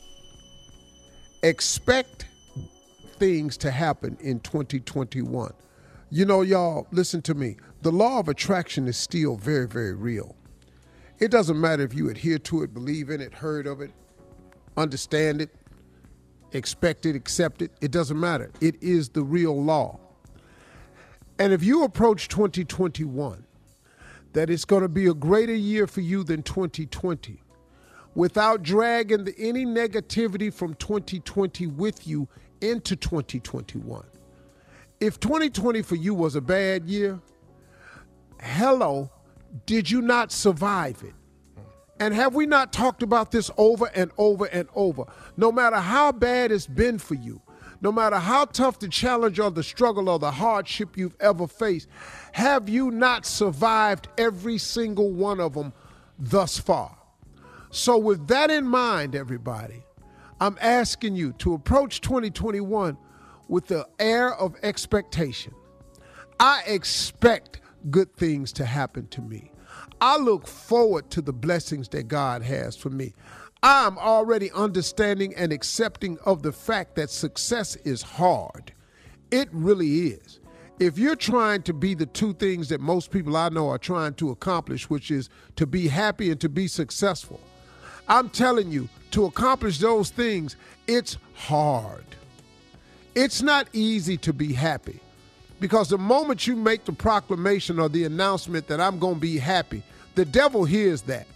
Expect things to happen in 2021. You know, y'all, listen to me. The law of attraction is still very, very real. It doesn't matter if you adhere to it, believe in it, heard of it, understand it, expect it, accept it. It doesn't matter. It is the real law. And if you approach 2021, that it's going to be a greater year for you than 2020, without dragging the, any negativity from 2020 with you into 2021. If 2020 for you was a bad year, hello, did you not survive it? And have we not talked about this over and over and over? No matter how bad it's been for you, no matter how tough the challenge or the struggle or the hardship you've ever faced, have you not survived every single one of them thus far? So, with that in mind, everybody, I'm asking you to approach 2021 with the air of expectation. I expect good things to happen to me. I look forward to the blessings that God has for me. I'm already understanding and accepting of the fact that success is hard. It really is. If you're trying to be the two things that most people I know are trying to accomplish, which is to be happy and to be successful, I'm telling you, to accomplish those things, it's hard. It's not easy to be happy because the moment you make the proclamation or the announcement that I'm going to be happy, the devil hears that.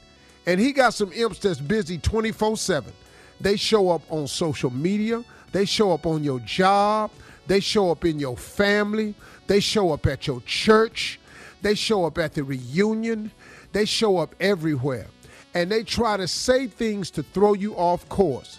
And he got some imps that's busy 24 7. They show up on social media, they show up on your job, they show up in your family, they show up at your church, they show up at the reunion, they show up everywhere. And they try to say things to throw you off course.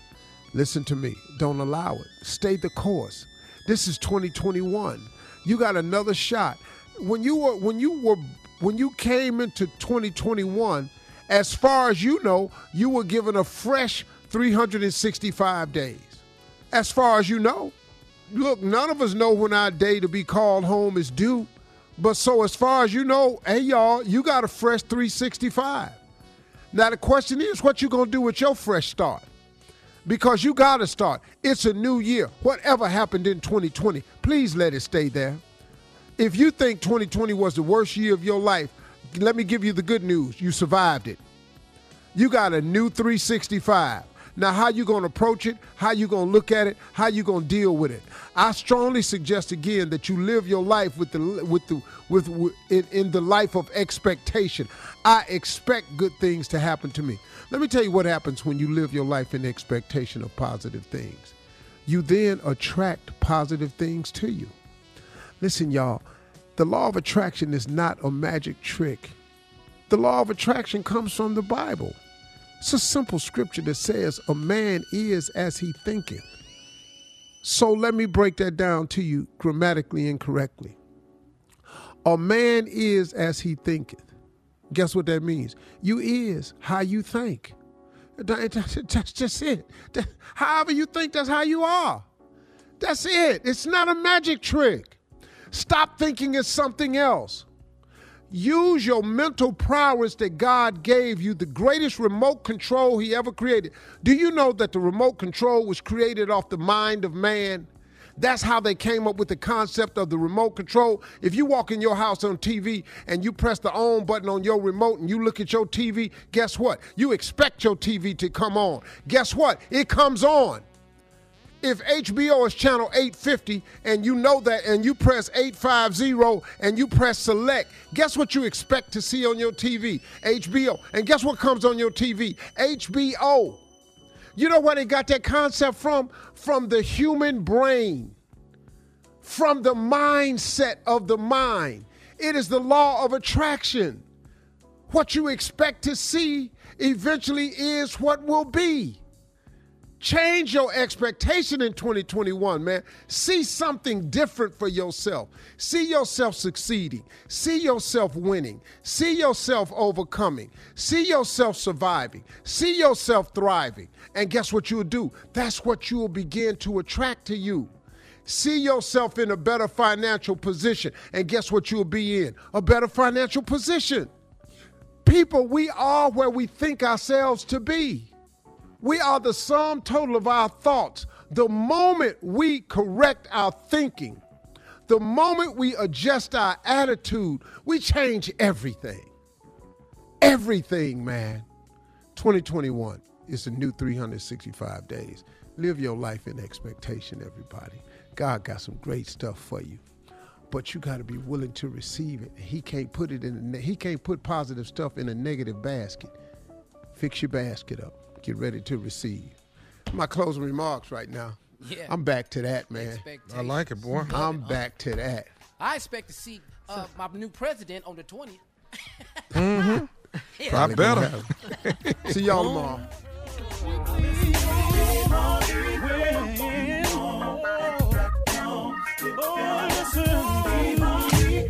Listen to me. Don't allow it. Stay the course. This is 2021. You got another shot. When you were when you were when you came into 2021, as far as you know, you were given a fresh 365 days. As far as you know. Look, none of us know when our day to be called home is due. But so as far as you know, hey y'all, you got a fresh 365. Now the question is, what you gonna do with your fresh start? Because you gotta start. It's a new year. Whatever happened in 2020, please let it stay there. If you think 2020 was the worst year of your life, let me give you the good news. You survived it. You got a new 365. Now, how you going to approach it? How you going to look at it? How you going to deal with it? I strongly suggest again that you live your life with the with the with, with in, in the life of expectation. I expect good things to happen to me. Let me tell you what happens when you live your life in expectation of positive things. You then attract positive things to you. Listen, y'all, the law of attraction is not a magic trick. The law of attraction comes from the Bible. It's a simple scripture that says, A man is as he thinketh. So let me break that down to you grammatically incorrectly. A man is as he thinketh. Guess what that means? You is how you think. That's just it. However you think, that's how you are. That's it. It's not a magic trick. Stop thinking it's something else. Use your mental prowess that God gave you, the greatest remote control He ever created. Do you know that the remote control was created off the mind of man? That's how they came up with the concept of the remote control. If you walk in your house on TV and you press the on button on your remote and you look at your TV, guess what? You expect your TV to come on. Guess what? It comes on. If HBO is channel 850 and you know that and you press 850 and you press select, guess what you expect to see on your TV? HBO. And guess what comes on your TV? HBO. You know where they got that concept from? From the human brain, from the mindset of the mind. It is the law of attraction. What you expect to see eventually is what will be. Change your expectation in 2021, man. See something different for yourself. See yourself succeeding. See yourself winning. See yourself overcoming. See yourself surviving. See yourself thriving. And guess what you'll do? That's what you will begin to attract to you. See yourself in a better financial position. And guess what you'll be in? A better financial position. People, we are where we think ourselves to be. We are the sum total of our thoughts. The moment we correct our thinking, the moment we adjust our attitude, we change everything. Everything, man. 2021 is a new 365 days. Live your life in expectation, everybody. God got some great stuff for you. But you got to be willing to receive it. He can't put it in he can't put positive stuff in a negative basket. Fix your basket up get ready to receive. My closing remarks right now. Yeah. I'm back to that, man. I like it, boy. I'm back to that. I expect to see uh, my new president on the 20th. Mm-hmm. Yeah. I better. See y'all tomorrow.